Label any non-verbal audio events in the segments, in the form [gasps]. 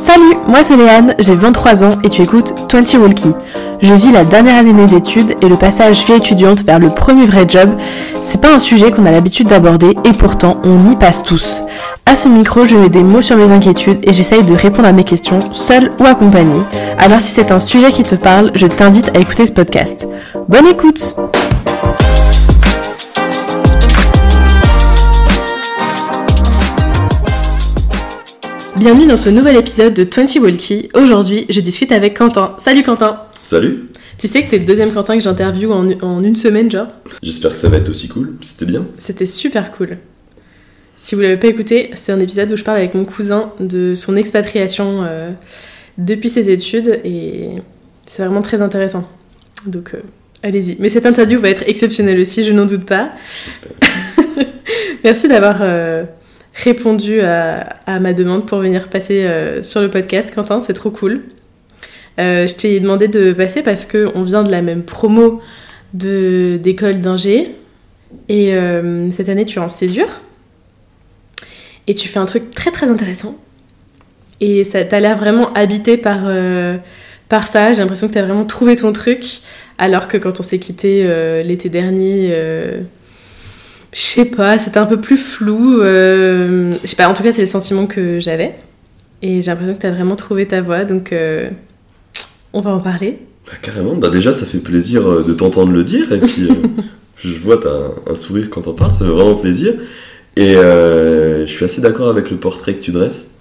Salut, moi c'est Léane, j'ai 23 ans et tu écoutes 20 Walkie. Je vis la dernière année de mes études et le passage vie étudiante vers le premier vrai job, c'est pas un sujet qu'on a l'habitude d'aborder et pourtant on y passe tous. À ce micro, je mets des mots sur mes inquiétudes et j'essaye de répondre à mes questions, seule ou accompagnée. Alors si c'est un sujet qui te parle, je t'invite à écouter ce podcast. Bonne écoute Bienvenue dans ce nouvel épisode de 20 Walkie. Aujourd'hui, je discute avec Quentin. Salut Quentin Salut Tu sais que t'es le deuxième Quentin que j'interviewe en, en une semaine, genre? J'espère que ça va être aussi cool, c'était bien. C'était super cool. Si vous l'avez pas écouté, c'est un épisode où je parle avec mon cousin de son expatriation euh, depuis ses études et c'est vraiment très intéressant. Donc euh, allez-y. Mais cette interview va être exceptionnelle aussi, je n'en doute pas. J'espère. [laughs] Merci d'avoir euh, répondu à, ma demande pour venir passer euh, sur le podcast, Quentin, c'est trop cool. Euh, je t'ai demandé de passer parce qu'on vient de la même promo d'école d'ingé. Et euh, cette année tu es en césure. Et tu fais un truc très très intéressant. Et ça t'as l'air vraiment habité par, par ça, j'ai l'impression que t'as vraiment trouvé ton truc. Alors que quand on s'est quitté l'été dernier, je sais pas, c'était un peu plus flou, euh, je sais pas, en tout cas c'est le sentiment que j'avais et j'ai l'impression que t'as vraiment trouvé ta voie donc euh, on va en parler. Bah, carrément, bah déjà ça fait plaisir euh, de t'entendre le dire, et puis euh, [laughs] je vois t'as un, un sourire quand t'en parles, ça fait vraiment plaisir. Et je suis assez d'accord avec le portrait que tu dresses,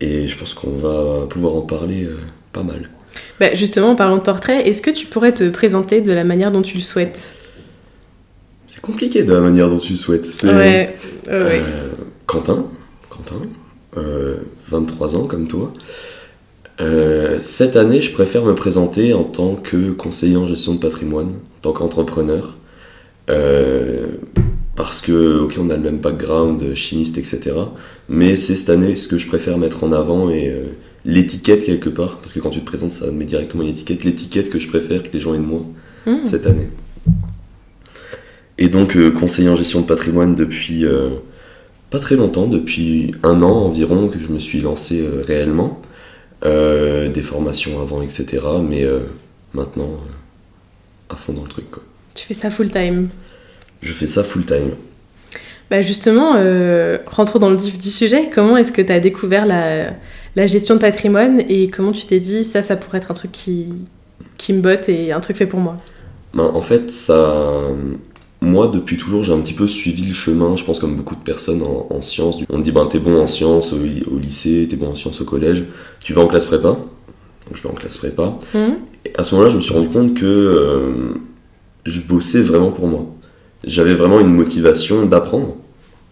et je pense qu'on va pouvoir en parler pas mal. Bah, justement, en parlant de portrait, est-ce que tu pourrais te présenter de la manière dont tu le souhaites? C'est compliqué de la manière dont tu le souhaites. C'est, Ouais, ouais, ouais. Euh, Quentin, Quentin, euh, 23 ans comme toi. Euh, cette année, je préfère me présenter en tant que conseiller en gestion de patrimoine, en tant qu'entrepreneur. Euh, parce que, ok, on a le même background, chimiste, etc. Mais c'est cette année ce que je préfère mettre en avant et euh, l'étiquette quelque part. Parce que quand tu te présentes, ça met directement une étiquette. L'étiquette que je préfère que les gens aient de moi Mmh. cette année. Et donc euh, conseiller en gestion de patrimoine depuis euh, pas très longtemps, depuis un an environ que je me suis lancé euh, réellement. Des formations avant, etc. Mais maintenant, à fond dans le truc. Quoi. Tu fais ça full time? Je fais ça full time. Bah justement, euh, rentrons dans le vif du sujet. Comment est-ce que tu as découvert la, la gestion de patrimoine et comment tu t'es dit ça, ça pourrait être un truc qui, qui me botte et un truc fait pour moi? Ben, en fait, ça. Moi, depuis toujours, j'ai un petit peu suivi le chemin, je pense comme beaucoup de personnes en, en sciences. On dit, ben, t'es bon en sciences au, au lycée, t'es bon en sciences au collège, tu vas en classe prépa. Donc, je vais en classe prépa. Mhm. Et à ce moment-là, je me suis rendu compte que euh, je bossais vraiment pour moi. J'avais vraiment une motivation d'apprendre,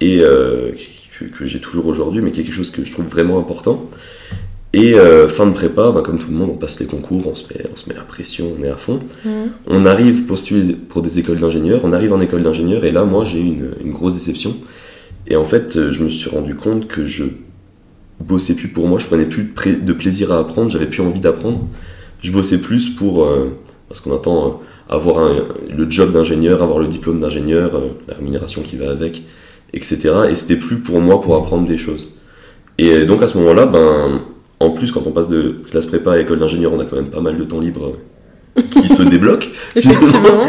et euh, que, que j'ai toujours aujourd'hui, mais qui est quelque chose que je trouve vraiment important. Et euh, fin de prépa, bah, comme tout le monde, on passe les concours, on se, met, on se met la pression, on est à fond. Mhm. On arrive postuler pour des écoles d'ingénieurs, on arrive en école d'ingénieur, et là, moi, j'ai eu une, une grosse déception. Et en fait, je me suis rendu compte que je bossais plus pour moi, je prenais plus de, plaisir à apprendre, j'avais plus envie d'apprendre. Je bossais plus pour, euh, parce qu'on attend euh, avoir un- le job d'ingénieur, avoir le diplôme d'ingénieur, la rémunération qui va avec, etc. Et c'était plus pour moi pour apprendre des choses. Et donc à ce moment-là, ben, en plus, quand on passe de classe prépa à école d'ingénieur, on a quand même pas mal de temps libre euh, qui se [laughs] débloque. Effectivement.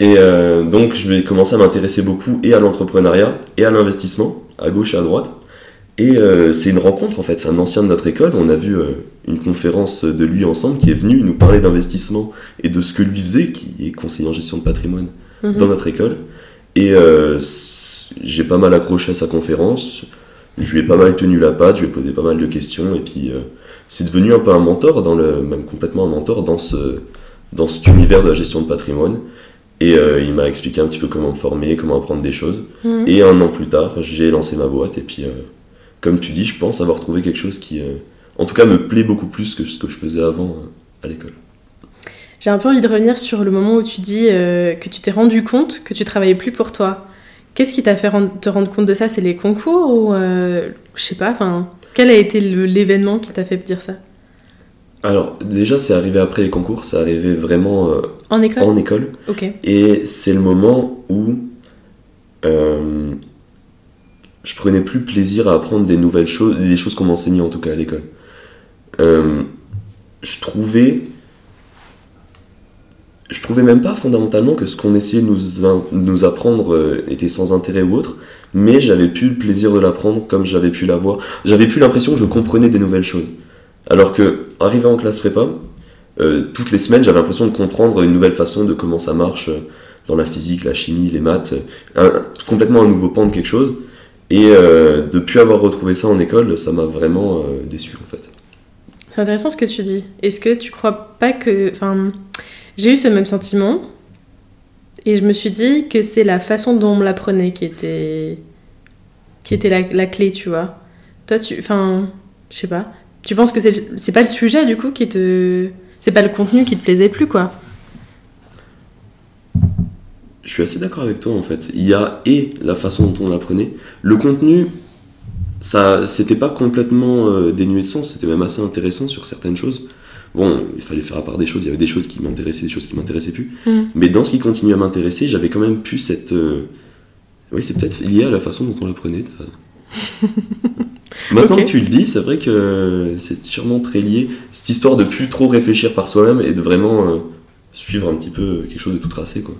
Et euh, donc, je vais commencer à m'intéresser beaucoup et à l'entrepreneuriat et à l'investissement, à gauche et à droite. Et euh, c'est une rencontre en fait, c'est un ancien de notre école. On a vu euh, une conférence de lui ensemble qui est venu nous parler d'investissement et de ce que lui faisait, qui est conseiller en gestion de patrimoine Mhm. dans notre école. Et j'ai pas mal accroché à sa conférence. Je lui ai pas mal tenu la patte, je lui ai posé pas mal de questions. Et puis, euh, c'est devenu un peu un mentor, dans le, même complètement un mentor dans, ce, dans cet univers de la gestion de patrimoine. Et euh, il m'a expliqué un petit peu comment me former, comment apprendre des choses. Mhm. Et un an plus tard, j'ai lancé ma boîte. Et puis, euh, comme tu dis, je pense avoir trouvé quelque chose qui, en tout cas, me plaît beaucoup plus que ce que je faisais avant à l'école. J'ai un peu envie de revenir sur le moment où tu dis que tu t'es rendu compte que tu travaillais plus pour toi. Qu'est-ce qui t'a fait rend- te rendre compte de ça? C'est les concours ou euh, je sais pas. Enfin, quel a été l'événement qui t'a fait dire ça? Alors, déjà, c'est arrivé après les concours, c'est arrivé vraiment euh, En école? en école. Ok. Et c'est le moment où euh, je prenais plus plaisir à apprendre des nouvelles choses, des choses qu'on m'enseignait en tout cas à l'école. Je trouvais. Je trouvais même pas fondamentalement que ce qu'on essayait de nous, apprendre euh, était sans intérêt ou autre, mais j'avais plus le plaisir de l'apprendre comme j'avais pu l'avoir. J'avais plus l'impression que je comprenais des nouvelles choses. Alors que, arrivé en classe prépa, euh, toutes les semaines, j'avais l'impression de comprendre une nouvelle façon de comment ça marche euh, dans la physique, la chimie, les maths, complètement un nouveau pan de quelque chose. Et de plus avoir retrouvé ça en école, ça m'a vraiment déçu en fait. C'est intéressant ce que tu dis. Est-ce que tu crois pas que. Enfin, j'ai eu ce même sentiment. Et je me suis dit que c'est la façon dont on me l'apprenait qui était. qui était la, clé, tu vois. Toi, tu. Enfin, je sais pas. Tu penses que c'est pas le sujet du coup qui te. C'est pas le contenu qui te plaisait plus, quoi. Je suis assez d'accord avec toi en fait. Il y a et la façon dont on l'apprenait. Le contenu, ça, c'était pas complètement euh, dénué de sens, c'était même assez intéressant sur certaines choses. Bon, il fallait faire à part des choses, il y avait des choses qui m'intéressaient, des choses qui m'intéressaient plus. Mm. Mais dans ce qui continue à m'intéresser, j'avais quand même pu cette. euh, Oui, c'est peut-être lié à la façon dont on l'apprenait. [laughs] Maintenant que tu le dis, c'est vrai que c'est sûrement très lié. Cette histoire de plus trop réfléchir par soi-même et de vraiment euh, suivre un petit peu quelque chose de tout tracé, quoi.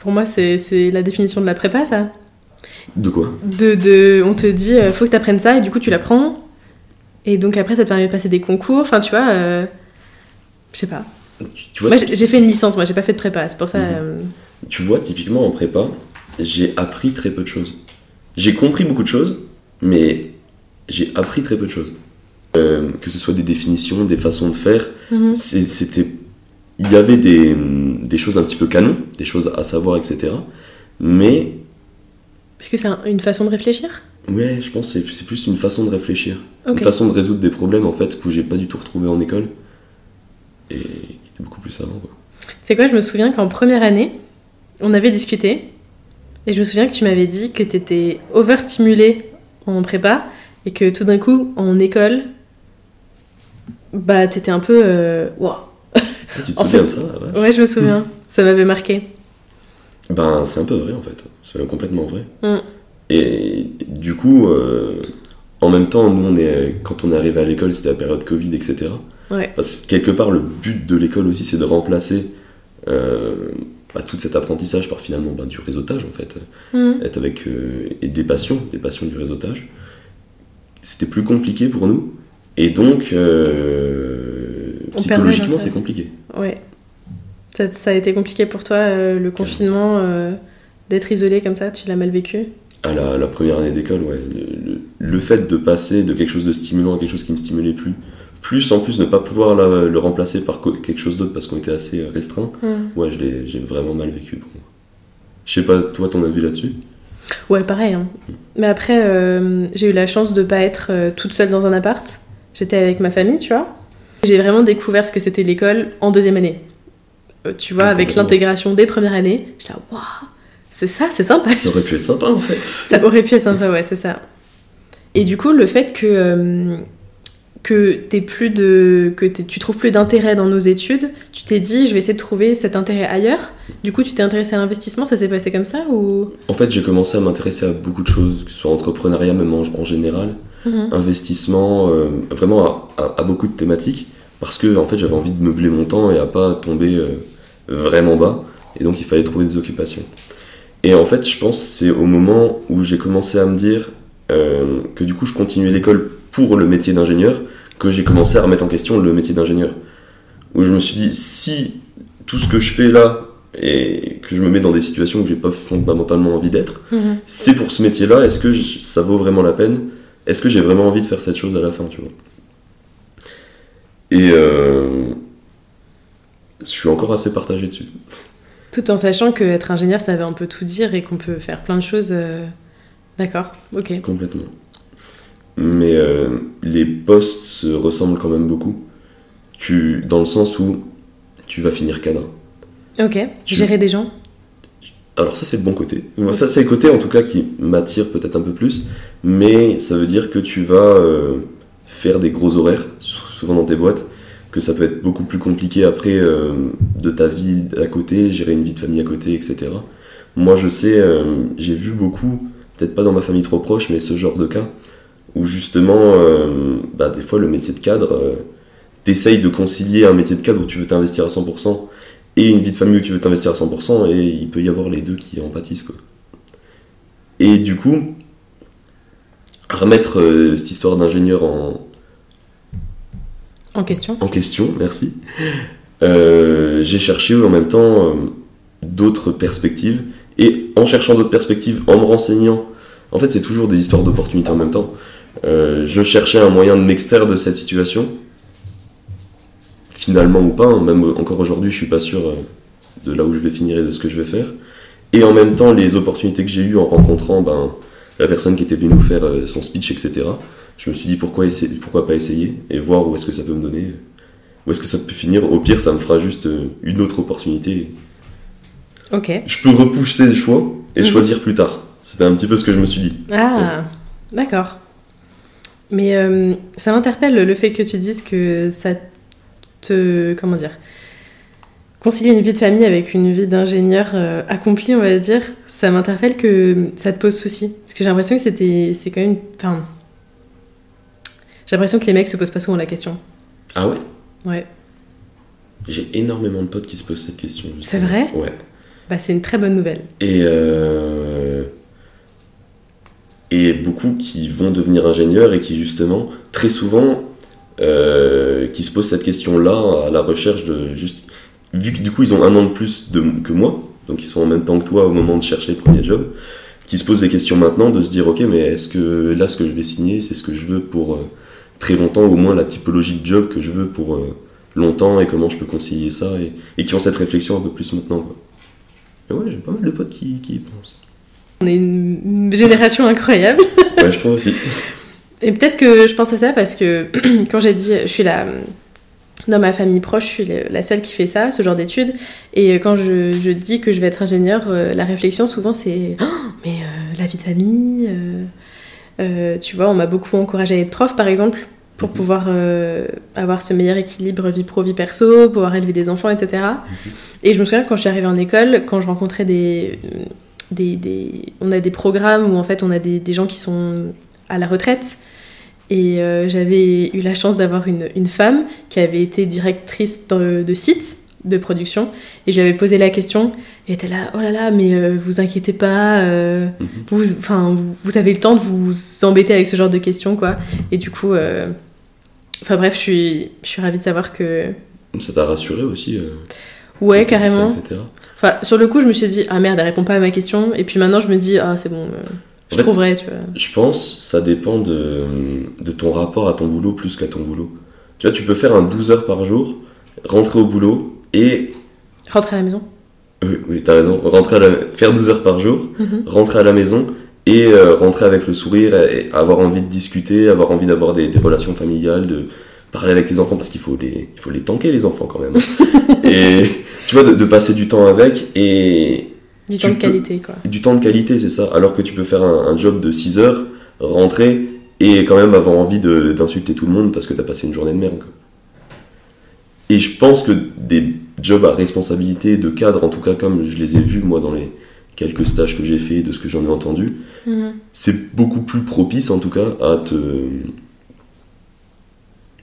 Pour moi, c'est c'est la définition de la prépa, ça. De quoi? De, de, on te dit, euh, faut que tu apprennes ça, et du coup, tu l'apprends. Et donc, après, ça te permet de passer des concours. Enfin, tu vois, euh, je sais pas. tu, tu vois, Moi, j'ai fait une licence, moi, j'ai pas fait de prépa. C'est pour ça. Mhm. euh, tu vois, typiquement en prépa, j'ai appris très peu de choses. J'ai compris beaucoup de choses, mais j'ai appris très peu de choses. Euh, que ce soit des définitions, des façons de faire, mhm. c'était il y avait des, des choses un petit peu canon des choses à savoir etc mais Parce que c'est un- une façon de réfléchir? Ouais je pense que c'est plus une façon de réfléchir une façon de résoudre des problèmes en fait que j'ai pas du tout retrouvé en école et qui était beaucoup plus savant quoi. C'est quoi, je me souviens qu'en première année, on avait discuté. Et je me souviin que tu m'avais dit que t'étais overstimulé en prépa. Et que tout d'un coup, en école, bah, t'étais un peu. euh, Wow. Ah, tu te [laughs] En souviens fait- de ça ouais Ouais, je me souviens. Ça m'avait marqué. ben c'est un peu vrai en fait c'est complètement vrai Mm. Et du coup euh, en même temps nous on est quand on est arrivé à l'école c'était la période Covid etc Ouais. Parce que quelque part, le but de l'école aussi, c'est de remplacer euh, bah, tout cet apprentissage par finalement bah, du réseautage, en fait. Mhm. Être avec. euh, et des passions, des passions du réseautage. C'était plus compliqué pour nous. Et donc, euh, psychologiquement, c'est compliqué. Ouais. Ça, ça a été compliqué pour toi, le confinement, d'être isolé comme ça, tu l'as mal vécu? À la, la première année d'école, ouais. Le, le- le fait de passer de quelque chose de stimulant à quelque chose qui me stimulait plus, plus en plus ne pas pouvoir la- le remplacer par quelque chose d'autre parce qu'on était assez restreint, Mhm. ouais, je l'ai- j'ai vraiment mal vécu pour moi. Je sais pas, toi, ton avis là-dessus? Ouais, pareil. hein. Mais après, euh, j'ai eu la chance de pas être euh, toute seule dans un appart. J'étais avec ma famille, tu vois. J'ai vraiment découvert ce que c'était l'école en deuxième année. Euh, tu vois, avec l'intégration des premières années. J'étais là, waouh, c'est ça, c'est sympa. Ça aurait pu être sympa en fait. [laughs] Ça aurait pu être sympa, ouais, c'est ça. Et du coup, le fait que, euh, que, t'aies plus de, que tu trouves plus d'intérêt dans nos études, tu t'es dit, je vais essayer de trouver cet intérêt ailleurs. Du coup, tu t'es intéressé à l'investissement, ça s'est passé comme ça ou? En fait, j'ai commencé à m'intéresser à beaucoup de choses, que ce soit entrepreneuriat, même en, en général, Mhm. investissement, euh, vraiment à, à- à beaucoup de thématiques, parce que en fait, j'avais envie de meubler mon temps et à pas tomber euh, vraiment bas, et donc il fallait trouver des occupations. Et en fait, je pense que c'est au moment où j'ai commencé à me dire euh, que du coup, je continuais l'école pour le métier d'ingénieur, que j'ai commencé à remettre en question le métier d'ingénieur. Où je me suis dit, si tout ce que je fais là, et que je me mets dans des situations où j'ai pas fondamentalement envie d'être, Mhm. c'est pour ce métier-là, est-ce que je- ça vaut vraiment la peine? Est-ce que j'ai vraiment envie de faire cette chose à la fin, tu vois? Et euh, je suis encore assez partagé dessus. Tout en sachant que être ingénieur, ça veut un peu tout dire et qu'on peut faire plein de choses. euh, D'accord, ok. Complètement. Mais euh, les postes se ressemblent quand même beaucoup. Tu, dans le sens où tu vas finir cadre. Ok, Tu- gérer des gens? Alors ça c'est le bon côté. Moi, Ça c'est le côté en tout cas qui m'attire peut-être un peu plus, mais ça veut dire que tu vas euh, faire des gros horaires, sou- souvent dans tes boîtes, que ça peut être beaucoup plus compliqué après euh, de ta vie à côté, gérer une vie de famille à côté, etc. Moi je sais, euh, j'ai vu beaucoup peut-être pas dans ma famille trop proche, mais ce genre de cas, où justement, euh, bah, des fois le métier de cadre, t'essayes de concilier un métier de cadre où tu veux t'investir à 100% et une vie de famille où tu veux t'investir à 100%, et il peut y avoir les deux qui en pâtissent. Quoi. Et du coup, remettre cette histoire d'ingénieur en, En question. en question, merci. Euh, j'ai cherché en même temps euh, d'autres perspectives. Et en cherchant d'autres perspectives, en me renseignant, en fait c'est toujours des histoires d'opportunités en même temps. Euh, je cherchais un moyen de m'extraire de cette situation. Finalement ou pas, hein, même encore aujourd'hui je suis pas sûr de là où je vais finir et de ce que je vais faire. Et en même temps les opportunités que j'ai eues en rencontrant ben, la personne qui était venue nous faire euh, son speech, etc. Je me suis dit pourquoi, essayer, pourquoi pas essayer et voir où est-ce que ça peut me donner, où est-ce que ça peut finir? Au pire, ça me fera juste euh, une autre opportunité. Ok. Je peux repousser des choix et Mhm. choisir plus tard. C'était un petit peu ce que je me suis dit. Ah, d'accord. Mais euh, ça m'interpelle le fait que tu dises que ça te. Comment dire Concilier une vie de famille avec une vie d'ingénieur euh, accompli, on va dire, ça m'interpelle que ça te pose souci. Parce que j'ai l'impression que c'était. C'est quand même. Enfin. J'ai l'impression que les mecs se posent pas souvent la question. Ah ouais? Ouais. J'ai énormément de potes qui se posent cette question. C'est vrai? Ouais. Bah, c'est une très bonne nouvelle. Et, euh, et beaucoup qui vont devenir ingénieurs et qui justement, très souvent, euh, qui se posent cette question-là à la recherche de juste... Vu que du coup ils ont un an de plus de, que moi, donc ils sont en même temps que toi au moment de chercher le premier job, qui se posent les questions maintenant de se dire ok mais est-ce que là ce que je vais signer c'est ce que je veux pour euh, très longtemps, au moins la typologie de job que je veux pour euh, longtemps et comment je peux concilier ça et, et qui ont cette réflexion un peu plus maintenant. Quoi. Et ouais, j'ai pas mal de potes qui, qui y pensent. On est une, une génération incroyable. Ouais, je trouve aussi. Et peut-être que je pense à ça parce que [clears throat] quand j'ai dit, je suis la, dans ma famille proche, je suis la seule qui fait ça, ce genre d'études. Et quand je, je dis que je vais être ingénieur, euh, la réflexion souvent c'est [gasps] Oh, mais euh, la vie de famille, euh, euh, tu vois, on m'a beaucoup encouragée à être prof par exemple pour Mhm. pouvoir euh, avoir ce meilleur équilibre vie pro vie perso, pouvoir élever des enfants, etc. Et je me souviens quand je suis arrivée en école, quand je rencontrais des, des, des- on a des programmes où en fait on a des, des gens qui sont à la retraite. Et euh, j'avais eu la chance d'avoir une, une femme qui avait été directrice de, de site de production. Et je lui avais posé la question. Et elle était là, oh là là, mais euh, vous inquiétez pas, euh, Mhm. vous, enfin, vous, avez le temps de vous embêter avec ce genre de questions, quoi. Et du coup, enfin bref, je suis, je suis ravie de savoir que. Ça t'a rassuré aussi Ouais, ça, carrément. etc. Enfin, sur le coup, je me suis dit, ah merde, elle répond pas à ma question. Et puis maintenant, je me dis, ah c'est bon, je En fait- trouverai, tu vois. Je pense ça dépend de, de ton rapport à ton boulot plus qu'à ton boulot. Tu vois, tu peux faire un 12 heures par jour, rentrer au boulot et. Rentrer à la maison. Oui, oui t'as raison. Rentrer à la- faire 12 heures par jour, Mhm. rentrer à la maison et euh, rentrer avec le sourire et avoir envie de discuter, avoir envie d'avoir des, des relations familiales, de parler avec tes enfants parce qu'il faut les, il faut les tanker les enfants quand même. [laughs] et tu vois, de, de passer du temps avec et, Du temps de peux- qualité, quoi. du temps de qualité, c'est ça. Alors que tu peux faire un, un job de 6 heures, rentrer et quand même avoir envie d'insulter tout le monde parce que t'as passé une journée de merde. quoi. Et je pense que des jobs à responsabilité de cadre, en tout cas comme je les ai vus moi dans les quelques stages que j'ai fait, de ce que j'en ai entendu, Mhm. c'est beaucoup plus propice en tout cas à te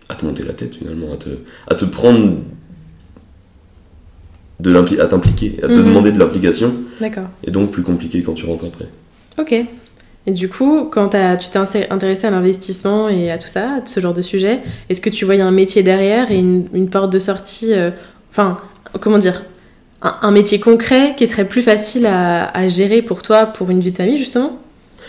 à te monter la tête finalement, à te, à te prendre de à t'impliquer, à te Mhm. demander de l'implication, D'accord. et donc plus compliqué quand tu rentres après. Ok. Et du coup, quand tu t'es intéressé à l'investissement et à tout ça, à ce genre de sujet, est-ce que tu voyais un métier derrière et une, une porte de sortie, euh, enfin, comment dire, un, un métier concret qui serait plus facile à, à gérer pour toi, pour une vie de famille justement?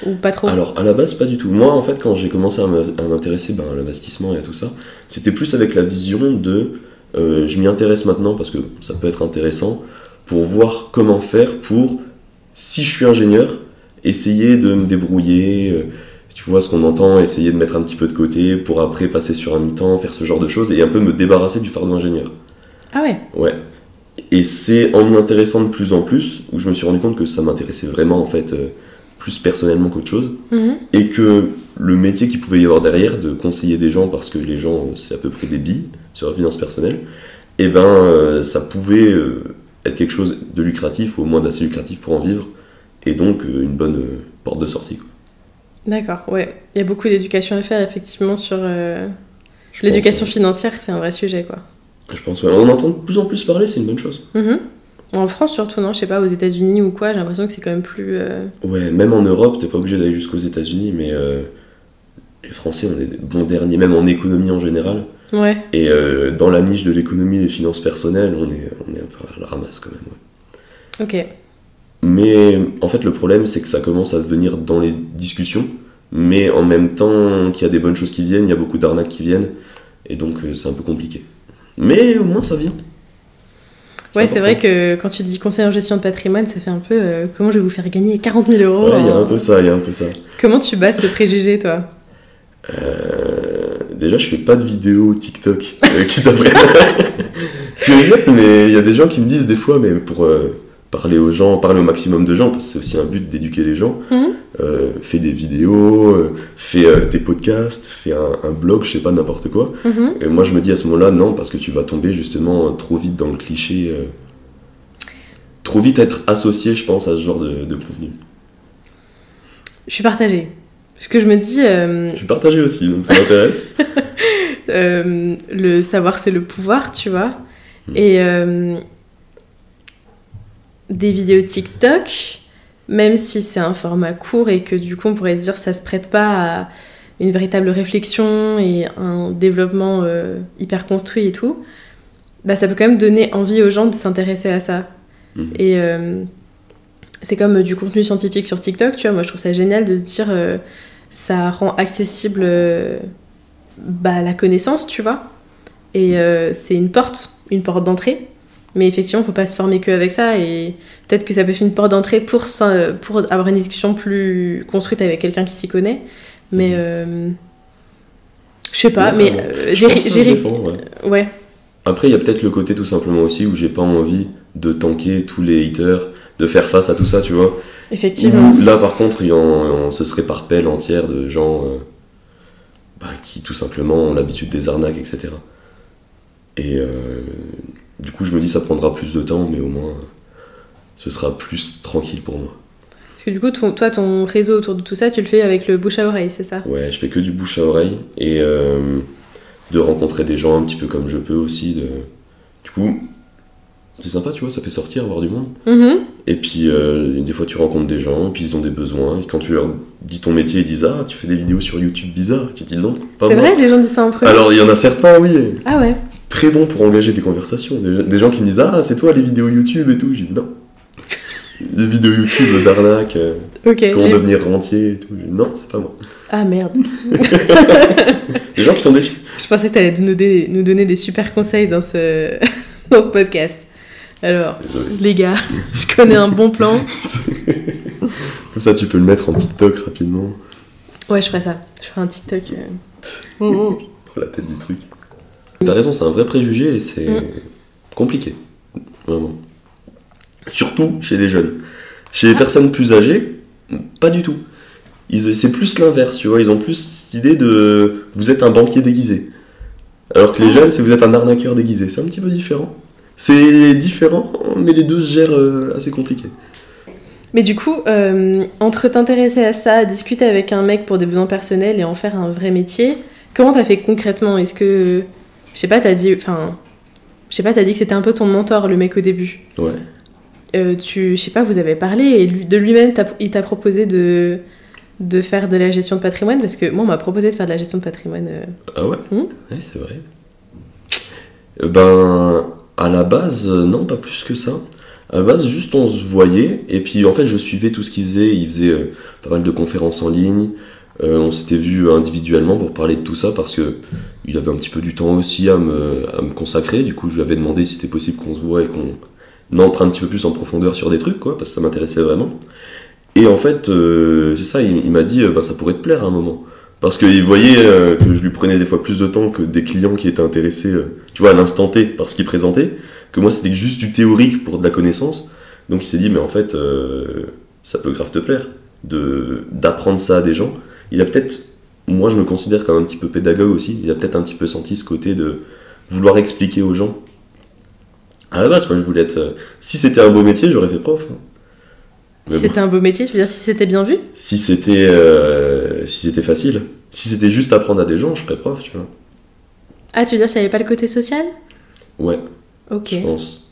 Ou pas trop? Alors, à la base, pas du tout. Moi, en fait, quand j'ai commencé à m'intéresser ben, à l'investissement et à tout ça, c'était plus avec la vision de euh, je m'y intéresse maintenant parce que ça peut être intéressant pour voir comment faire pour, si je suis ingénieur, essayer de me débrouiller. euh, tu vois ce qu'on entend, essayer de mettre un petit peu de côté pour après passer sur un mi-temps, faire ce genre de choses et un peu me débarrasser du fardeau ingénieur. Ah ouais Ouais. Et c'est en m'y intéressant de plus en plus où je me suis rendu compte que ça m'intéressait vraiment en fait euh, plus personnellement qu'autre chose Mhm. et que le métier qu'il pouvait y avoir derrière de conseiller des gens parce que les gens c'est à peu près des billes sur leur finance personnelle et ben euh, ça pouvait euh, être quelque chose de lucratif ou au moins d'assez lucratif pour en vivre et donc euh, une bonne porte de sortie. quoi. D'accord, ouais. Il y a beaucoup d'éducation à faire, effectivement, sur l'éducation financière, c'est un vrai sujet, quoi. Je pense, ouais. On en entend de plus en plus parler, c'est une bonne chose. Mhm. En France, surtout, non Je sais pas, aux États-Unis ou quoi, j'ai l'impression que c'est quand même plus. Ouais, même en Europe, t'es pas obligé d'aller jusqu'aux États-Unis, mais les Français, on est des bons derniers, même en économie en général. Ouais, Et euh, dans la niche de l'économie et des finances personnelles, on est, on est un peu à la ramasse quand même. ouais. ok. Mais en fait, le problème, c'est que ça commence à devenir dans les discussions, mais en même temps qu'il y a des bonnes choses qui viennent, il y a beaucoup d'arnaques qui viennent, et donc euh, c'est un peu compliqué. Mais au moins, ça vient. Ouais, c'est vrai que quand tu dis conseil en gestion de patrimoine, ça fait un peu euh, comment je vais vous faire gagner 40 000 euros. Ouais, il y a un peu ça, il y a un peu ça. Comment tu bats ce préjugé, toi? Euh, déjà, je fais pas de vidéos TikTok euh, [laughs] qui t'apprennent. tu rigoles, mais il y a des gens qui me disent des fois, mais pour euh, parler aux gens, parler au maximum de gens, parce que c'est aussi un but d'éduquer les gens, Mhm. fais des vidéos, fais des podcasts, fais un, un blog, je sais pas, n'importe quoi. Mhm. Et moi, je me dis à ce moment-là, non, parce que tu vas tomber justement trop vite dans le cliché. trop vite être associé, je pense, à ce genre de, de contenu. Je suis partagée. Parce que je me dis, euh, Je suis partagé aussi, donc ça m'intéresse. [laughs] euh, le savoir, c'est le pouvoir, tu vois. Mm. Et euh, des vidéos TikTok, même si c'est un format court et que du coup, on pourrait se dire ça se prête pas à une véritable réflexion et un développement hyper construit et tout, bah, ça peut quand même donner envie aux gens de s'intéresser à ça. Mhm. Et c'est comme euh, du contenu scientifique sur TikTok, tu vois, moi je trouve ça génial de se dire euh, ça rend accessible euh, bah, la connaissance, tu vois. Et euh, c'est une porte, une porte d'entrée. Mais effectivement, peut pas se former que avec ça. Et peut-être que ça peut être une porte d'entrée pour, pour avoir une discussion plus construite avec quelqu'un qui s'y connaît. Mais euh, je sais pas, Ouais, mais j'ai défend, ouais. Ouais, Après, il y a peut-être le côté tout simplement aussi où j'ai pas envie de tanker tous les haters, de faire face à tout ça, tu vois. effectivement. Où là, par contre, il y en- on- ce serait par pelle entière de gens euh, bah, qui tout simplement ont l'habitude des arnaques, etc. Et euh, du coup, je me dis ça prendra plus de temps, mais au moins ce sera plus tranquille pour moi. Parce que du coup, ton- toi, ton réseau autour de tout ça, tu le fais avec le bouche à oreille, c'est ça? Ouais, je fais que du bouche à oreille et euh, de rencontrer des gens un petit peu comme je peux aussi. De... Du coup, c'est sympa, tu vois, ça fait sortir, voir du monde. Mhm. Et puis, euh, des fois, tu rencontres des gens, puis ils ont des besoins. Et quand tu leur dis ton métier, ils disent Ah, tu fais des vidéos sur YouTube bizarres. Tu dis non, pas C'est vrai, les gens disent ça en premier Alors, il y en a certains, oui, Ah ouais très bons pour engager des conversations. Des, des gens qui me disent Ah, c'est toi les vidéos YouTube et tout. J'ai dit non. Des vidéos YouTube d'arnaque, euh, Ok. comment Les- devenir rentier et tout. Dit, non, c'est pas moi. Ah merde. [laughs] Des gens qui sont déçus. Je pensais que t'allais nous donner, nous donner des super conseils dans ce, [laughs] dans ce podcast. Alors, les gars, [laughs] je connais un bon plan. [laughs] Comme ça, tu peux le mettre en TikTok rapidement. Ouais, je ferai ça. Je ferai un TikTok. euh. [laughs] Mhm. Oh, La tête du truc. T'as raison, c'est un vrai préjugé et c'est Mm. compliqué. Vraiment. Surtout chez les jeunes. Chez les personnes plus âgées, pas du tout. C'est plus l'inverse, tu vois. Ils ont plus cette idée de vous êtes un banquier déguisé. Alors que les Ah. jeunes, c'est vous êtes un arnaqueur déguisé. C'est un petit peu différent. C'est différent, mais les deux se gèrent euh, assez compliqué. Mais du coup, euh, entre t'intéresser à ça, discuter avec un mec pour des besoins personnels et en faire un vrai métier, comment t'as fait concrètement? Est-ce que, je sais pas, t'as dit, enfin, je sais pas, t'as dit que c'était un peu ton mentor, le mec au début. Ouais. Euh, tu, je sais pas, vous avez parlé et lui- de lui-même, il t'a proposé de de faire de la gestion de patrimoine? Parce que moi, on m'a proposé de faire de la gestion de patrimoine. euh. Ah ouais? Hmm? Ouais, c'est vrai. Ben, à la base, euh, non, pas plus que ça. À la base, juste on se voyait, et puis en fait, je suivais tout ce qu'il faisait. Il faisait euh, pas mal de conférences en ligne. Euh, on s'était vu individuellement pour parler de tout ça parce que il avait un petit peu du temps aussi à me, consacrer. Du coup, je lui avais demandé si c'était possible qu'on se voit et qu'on entre un petit peu plus en profondeur sur des trucs, quoi, parce que ça m'intéressait vraiment. Et en fait, c'est ça, il, m'a dit, bah, ça pourrait te plaire à un moment. Parce qu'il voyait que je lui prenais des fois plus de temps que des clients qui étaient intéressés, tu vois, à l'instant T par ce qu'il présentait, que moi c'était juste du théorique pour de la connaissance. Donc il s'est dit, mais en fait, euh, ça peut grave te plaire de d'apprendre ça à des gens. Il a peut-être, moi je me considère comme un petit peu pédagogue aussi, il a peut-être un petit peu senti ce côté de vouloir expliquer aux gens. À la base, moi je voulais être. euh, si c'était un beau métier, j'aurais fait prof. hein. Mais C'était un beau métier, tu veux dire si c'était bien vu? Si c'était euh, si c'était facile, si c'était juste apprendre à des gens, je ferais prof, tu vois. Ah, tu veux dire s'il n'y avait pas le côté social? Ouais, Ok. je pense.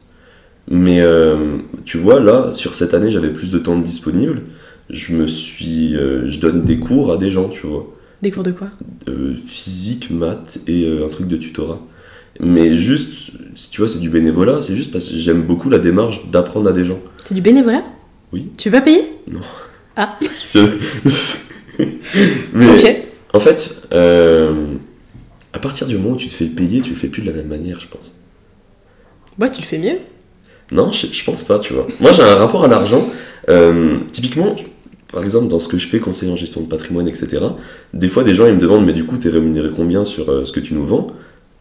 Mais euh, tu vois, là, sur cette année, j'avais plus de temps disponible. Je me suis, euh, je donne des cours à des gens, tu vois, Des cours de quoi? Euh, physique, maths et un truc de tutorat. Mais juste, si tu vois, c'est du bénévolat. C'est juste parce que j'aime beaucoup la démarche d'apprendre à des gens. C'est du bénévolat? Oui. Tu veux pas payer? [laughs] C'est- [laughs] Mais Ok. en fait, à partir du moment où tu te fais payer, tu le fais plus de la même manière, je pense. Ouais, tu le fais mieux? Non, je, je pense pas, tu vois. Moi, j'ai un rapport à l'argent. euh, typiquement, par exemple, dans ce que je fais, conseiller en gestion de patrimoine, etc., des fois, des gens, ils me demandent, mais du coup, t'es rémunéré combien sur euh, ce que tu nous vends?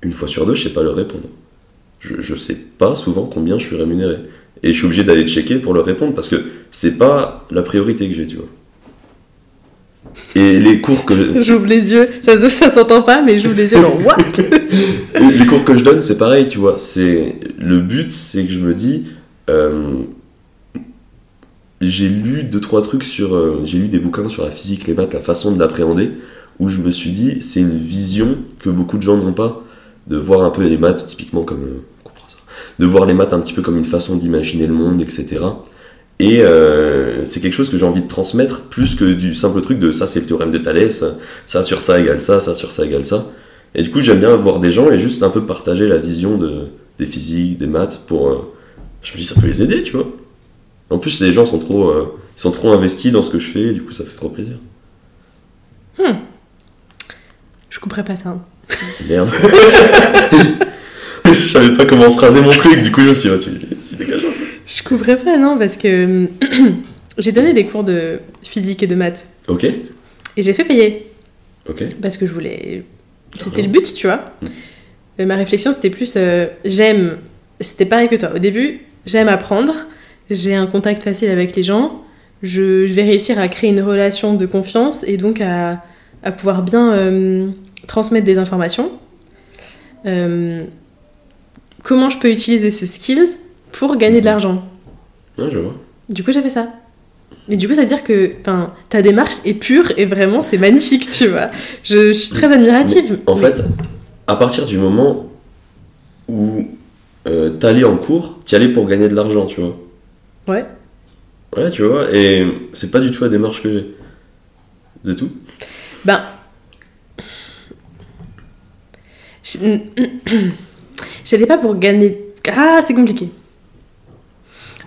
Une fois sur deux, je sais pas leur répondre. Je, je sais pas souvent combien je suis rémunéré. Et je suis obligé d'aller checker pour leur répondre parce que c'est pas la priorité que j'ai, tu vois. Et les cours que J'ouvre les yeux. Ça, ça s'entend pas, mais j'ouvre les yeux genre what? [laughs] Les cours que je donne, c'est pareil, tu vois. C'est le but, c'est que je me dis, euh, j'ai lu deux trois trucs sur, euh, j'ai lu des bouquins sur la physique, les maths, la façon de l'appréhender, où je me suis dit, c'est une vision que beaucoup de gens n'ont pas, de voir un peu les maths typiquement comme, euh, on comprend ça. de voir les maths un petit peu comme une façon d'imaginer le monde, etc. Et euh, c'est quelque chose que j'ai envie de transmettre plus que du simple truc de ça c'est le théorème de Thalès, ça sur ça égale ça, ça sur ça égale ça. Et du coup, j'aime bien voir des gens et juste un peu partager la vision de, des physiques, des maths pour. euh, je me dis, ça peut les aider, tu vois. En plus, les gens sont trop, euh, ils sont trop investis dans ce que je fais, et du coup, ça fait trop plaisir. Je couperai pas ça. hein. Merde. [laughs] je savais pas comment phraser mon truc, du coup, je me suis dit, oh, Je couperai pas, non, parce que [clears throat] j'ai donné des cours de physique et de maths. Ok, Et j'ai fait payer. ok. Parce que je voulais. C'était le but, tu vois. Mm. Mais ma réflexion, c'était plus euh, j'aime. C'était pareil que toi. Au début, j'aime apprendre. J'ai un contact facile avec les gens. Je, je vais réussir à créer une relation de confiance et donc à, à pouvoir bien euh, transmettre des informations. Euh, comment je peux utiliser ces skills? Pour gagner de l'argent Ouais, je vois. Du coup, j'ai fait ça. Mais du coup, ça veut dire que ta démarche est pure et vraiment, c'est magnifique, tu vois. Je, je suis très admirative. En Mais- fait, à partir du moment où euh, t'allais en cours, t'y allais pour gagner de l'argent, tu vois. Ouais. Ouais, tu vois, et c'est pas du tout la démarche que j'ai. C'est tout. Ben. [clears throat] J'allais pas pour gagner. Ah, c'est compliqué.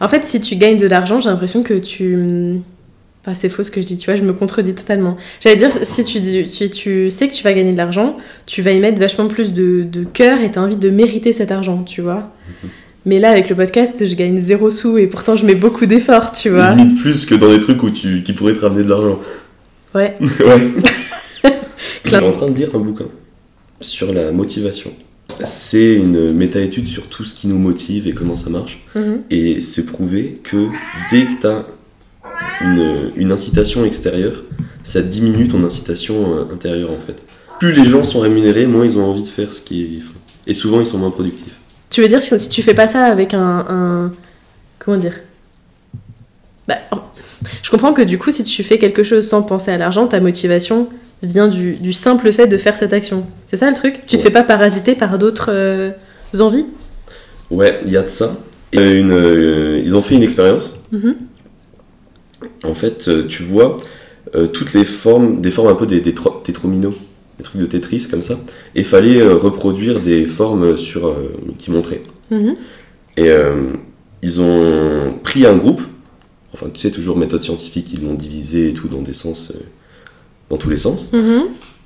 En fait, si tu gagnes de l'argent, j'ai l'impression que tu. Enfin, c'est faux ce que je dis, tu vois, je me contredis totalement. J'allais dire, si tu, dis- tu, tu sais que tu vas gagner de l'argent, tu vas y mettre vachement plus de, de cœur et t'as envie de mériter cet argent, tu vois. Mais là, avec le podcast, je gagne zéro sous et pourtant je mets beaucoup d'efforts, tu vois. Limite plus que dans des trucs où tu, qui pourraient te ramener de l'argent. Ouais. [laughs] ouais. [laughs] Je suis en train de lire un bouquin sur la motivation. C'est une méta-étude sur tout ce qui nous motive et comment ça marche. Mhm. Et c'est prouvé que dès que tu as une, une incitation extérieure, ça diminue ton incitation euh, intérieure en fait. Plus les gens sont rémunérés, moins ils ont envie de faire ce qu'ils font. Et souvent ils sont moins productifs. Tu veux dire que si tu fais pas ça avec un. un- comment dire? Bah, Je comprends que du coup, si tu fais quelque chose sans penser à l'argent, ta motivation vient du, du simple fait de faire cette action. C'est ça le truc? Tu te Ouais. fais pas parasiter par d'autres euh, envies? Ouais, il y a de ça. Et une, euh, ils ont fait une expérience. Mhm. En fait, euh, tu vois euh, toutes les formes, des formes un peu des, des tro- tétrominos, des trucs de Tetris comme ça. Et fallait euh, reproduire des formes sur, euh, qui montraient. Mhm. Et euh, ils ont pris un groupe, enfin tu sais toujours méthode scientifique, ils l'ont divisé et tout dans des sens, euh, dans tous les sens. Mhm.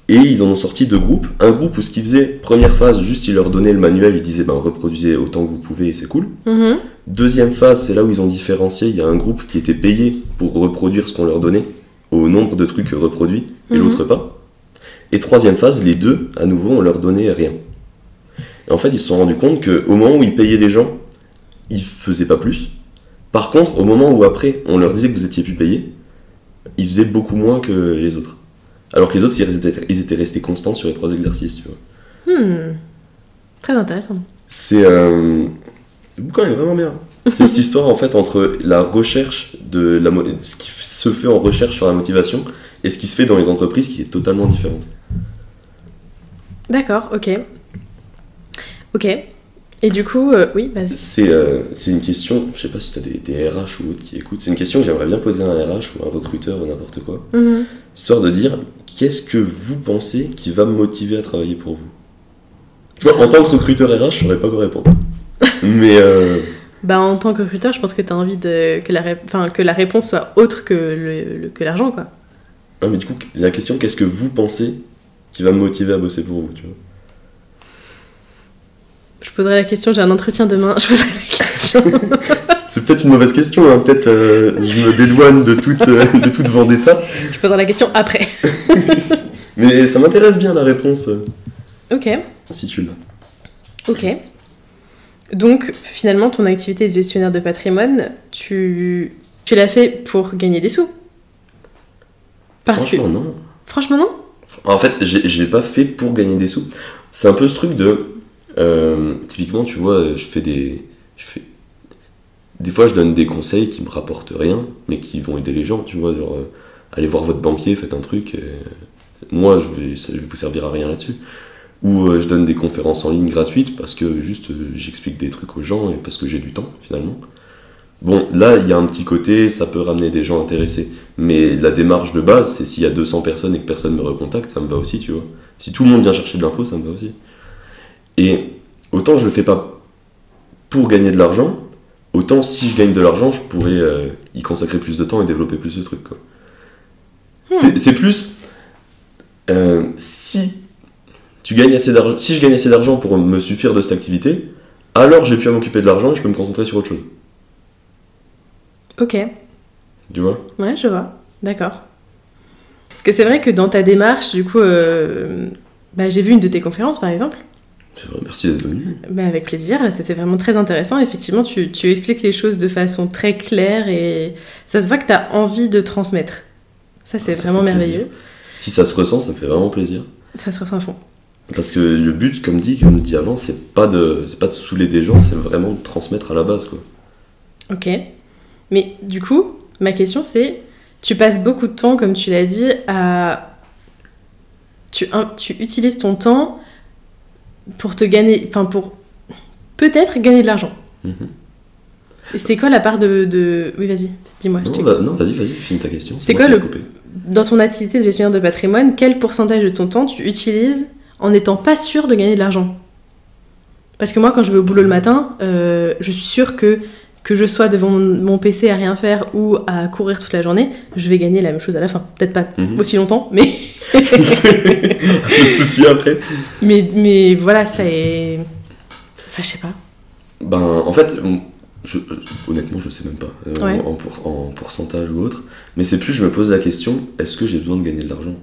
Et ils en ont sorti deux groupes. Un groupe où ce qu'ils faisaient, première phase, juste ils leur donnaient le manuel, ils disaient ben reproduisez autant que vous pouvez et c'est cool. Mhm. Deuxième phase, c'est là où ils ont différencié. Il y a un groupe qui était payé pour reproduire ce qu'on leur donnait au nombre de trucs reproduits et Mhm. l'autre pas. Et troisième phase, les deux, à nouveau, on leur donnait rien. Et en fait, ils se sont rendus compte qu'au moment où ils payaient les gens, ils faisaient pas plus. Par contre, au moment où après, on leur disait que vous étiez plus payés, ils faisaient beaucoup moins que les autres. Alors que les autres, ils étaient, ils étaient restés constants sur les trois exercices, tu vois. Hmm. Très intéressant. C'est. Euh... Le bouquin est vraiment bien. C'est cette histoire en fait entre la recherche de la ce qui se fait en recherche sur la motivation et ce qui se fait dans les entreprises qui est totalement différente. D'accord, ok. Ok. Et du coup, euh, oui, vas-y. C'est euh, c'est une question, je sais pas si tu as des, des RH ou autres qui écoutent, c'est une question que j'aimerais bien poser à un RH ou à un recruteur ou n'importe quoi, Mhm. Histoire de dire qu'est-ce que vous pensez qui va me motiver à travailler pour vous? Tu vois, en tant que recruteur RH, je saurais pas quoi répondre. [laughs] Mais euh, Bah, en tant que recruteur, je pense que tu as envie de, que, la ré- enfin, que la réponse soit autre que le- le- que l'argent, quoi. ouais, mais du coup, la question qu'est-ce que vous pensez qui va me motiver à bosser pour vous tu vois? Je poserai la question, j'ai un entretien demain, [laughs] je poserai la question. [laughs] C'est peut-être une mauvaise question, hein, peut-être euh, je me dédouane de toute, euh, de toute vendetta, je poserai la question après. [laughs] mais ça m'intéresse bien la réponse, Ok, si tu l'as. ok. Donc, finalement, ton activité de gestionnaire de patrimoine, tu, tu l'as fait pour gagner des sous Parce Franchement, que... non. Franchement, non? En fait, je l'ai pas fait pour gagner des sous. C'est un peu ce truc de. euh, typiquement, tu vois, je fais des. Je fais, des fois, je donne des conseils qui me rapportent rien, mais qui vont aider les gens, tu vois. Genre, euh, allez voir votre banquier, faites un truc. et moi, je vais, vais vous servir à rien là-dessus. Ou euh, je donne des conférences en ligne gratuites parce que juste euh, j'explique des trucs aux gens et parce que j'ai du temps, finalement. Bon, là, il y a un petit côté, ça peut ramener des gens intéressés. Mais la démarche de base, c'est s'il y a 200 personnes et que personne me recontacte, ça me va aussi, tu vois. Si tout le monde vient chercher de l'info, ça me va aussi. Et autant je le fais pas pour gagner de l'argent, autant si je gagne de l'argent, je pourrais euh, y consacrer plus de temps et développer plus de trucs, quoi. C'est c'est plus. euh, si tu gagnes assez d'argent, si je gagne assez d'argent pour me suffire de cette activité, alors j'ai pu à m'occuper de l'argent et je peux me concentrer sur autre chose. Ok, Tu vois? Ouais, je vois. D'accord. Parce que c'est vrai que dans ta démarche, du coup, euh, bah, j'ai vu une de tes conférences, par exemple. Merci d'être venu. Bah, avec plaisir, c'était vraiment très intéressant. Effectivement, tu, tu expliques les choses de façon très claire et ça se voit que tu as envie de transmettre. Ça, c'est Ah, vraiment merveilleux. Si ça se ressent, ça me fait vraiment plaisir. Ça se ressent à fond. Parce que le but, comme dit, comme dit avant, c'est pas de, c'est pas de saouler des gens, c'est vraiment de transmettre à la base, quoi. Ok. Mais du coup, ma question c'est, tu passes beaucoup de temps, comme tu l'as dit, à... Tu, tu utilises ton temps pour te gagner... Enfin, pour peut-être gagner de l'argent. Mhm. C'est quoi la part de... de... Oui, vas-y, dis-moi. je Non, t'écoute. va- non, vas-y, vas-y, finis ta question. C'est quoi le-. Dans ton activité de gestionnaire de patrimoine, quel pourcentage de ton temps tu utilises en n'étant pas sûr de gagner de l'argent? Parce que moi, quand je vais au boulot le matin, euh, je suis sûre que que je sois devant mon, PC à rien faire ou à courir toute la journée, je vais gagner la même chose à la fin. Peut-être pas Mhm. aussi longtemps, mais, [laughs] souci après. mais, mais voilà, ça est... Enfin, je sais pas. Ben, en fait, je- honnêtement, je sais même pas euh, Ouais. en, pour- en pourcentage ou autre. Mais c'est plus, je me pose la question est-ce que j'ai besoin de gagner de l'argent?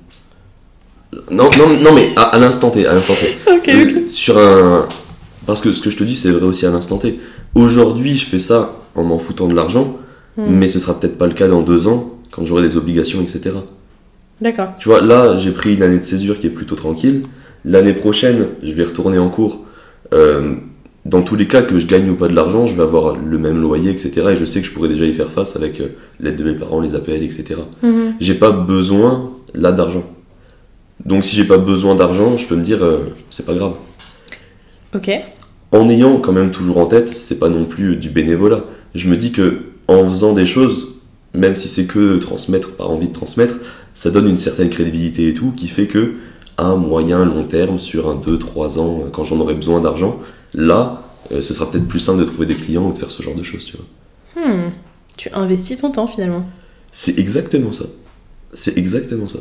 Non, non, non, mais à, à l'instant T, à l'instant T. [laughs] Ok, Euh, Sur un. Parce que ce que je te dis, c'est vrai aussi à l'instant T. Aujourd'hui, je fais ça en m'en foutant de l'argent, Hmm. mais ce sera peut-être pas le cas dans deux ans, quand j'aurai des obligations, etc. D'accord. Tu vois, là, j'ai pris une année de césure qui est plutôt tranquille. L'année prochaine, je vais retourner en cours. Euh, dans tous les cas, que je gagne ou pas de l'argent, je vais avoir le même loyer, etc. Et je sais que je pourrais déjà y faire face avec euh, l'aide de mes parents, les APL, etc. Mhm. J'ai pas besoin, là, d'argent. Donc, si j'ai pas besoin d'argent, je peux me dire, euh, c'est pas grave. Ok. En ayant quand même toujours en tête, c'est pas non plus du bénévolat. Je me dis que en faisant des choses, même si c'est que transmettre par envie de transmettre, ça donne une certaine crédibilité et tout, qui fait que à moyen, long terme, sur un 2-3 ans, quand j'en aurai besoin d'argent, là, euh, ce sera peut-être plus simple de trouver des clients ou de faire ce genre de choses, tu vois. Hmm. Tu investis ton temps finalement. C'est exactement ça. C'est exactement ça.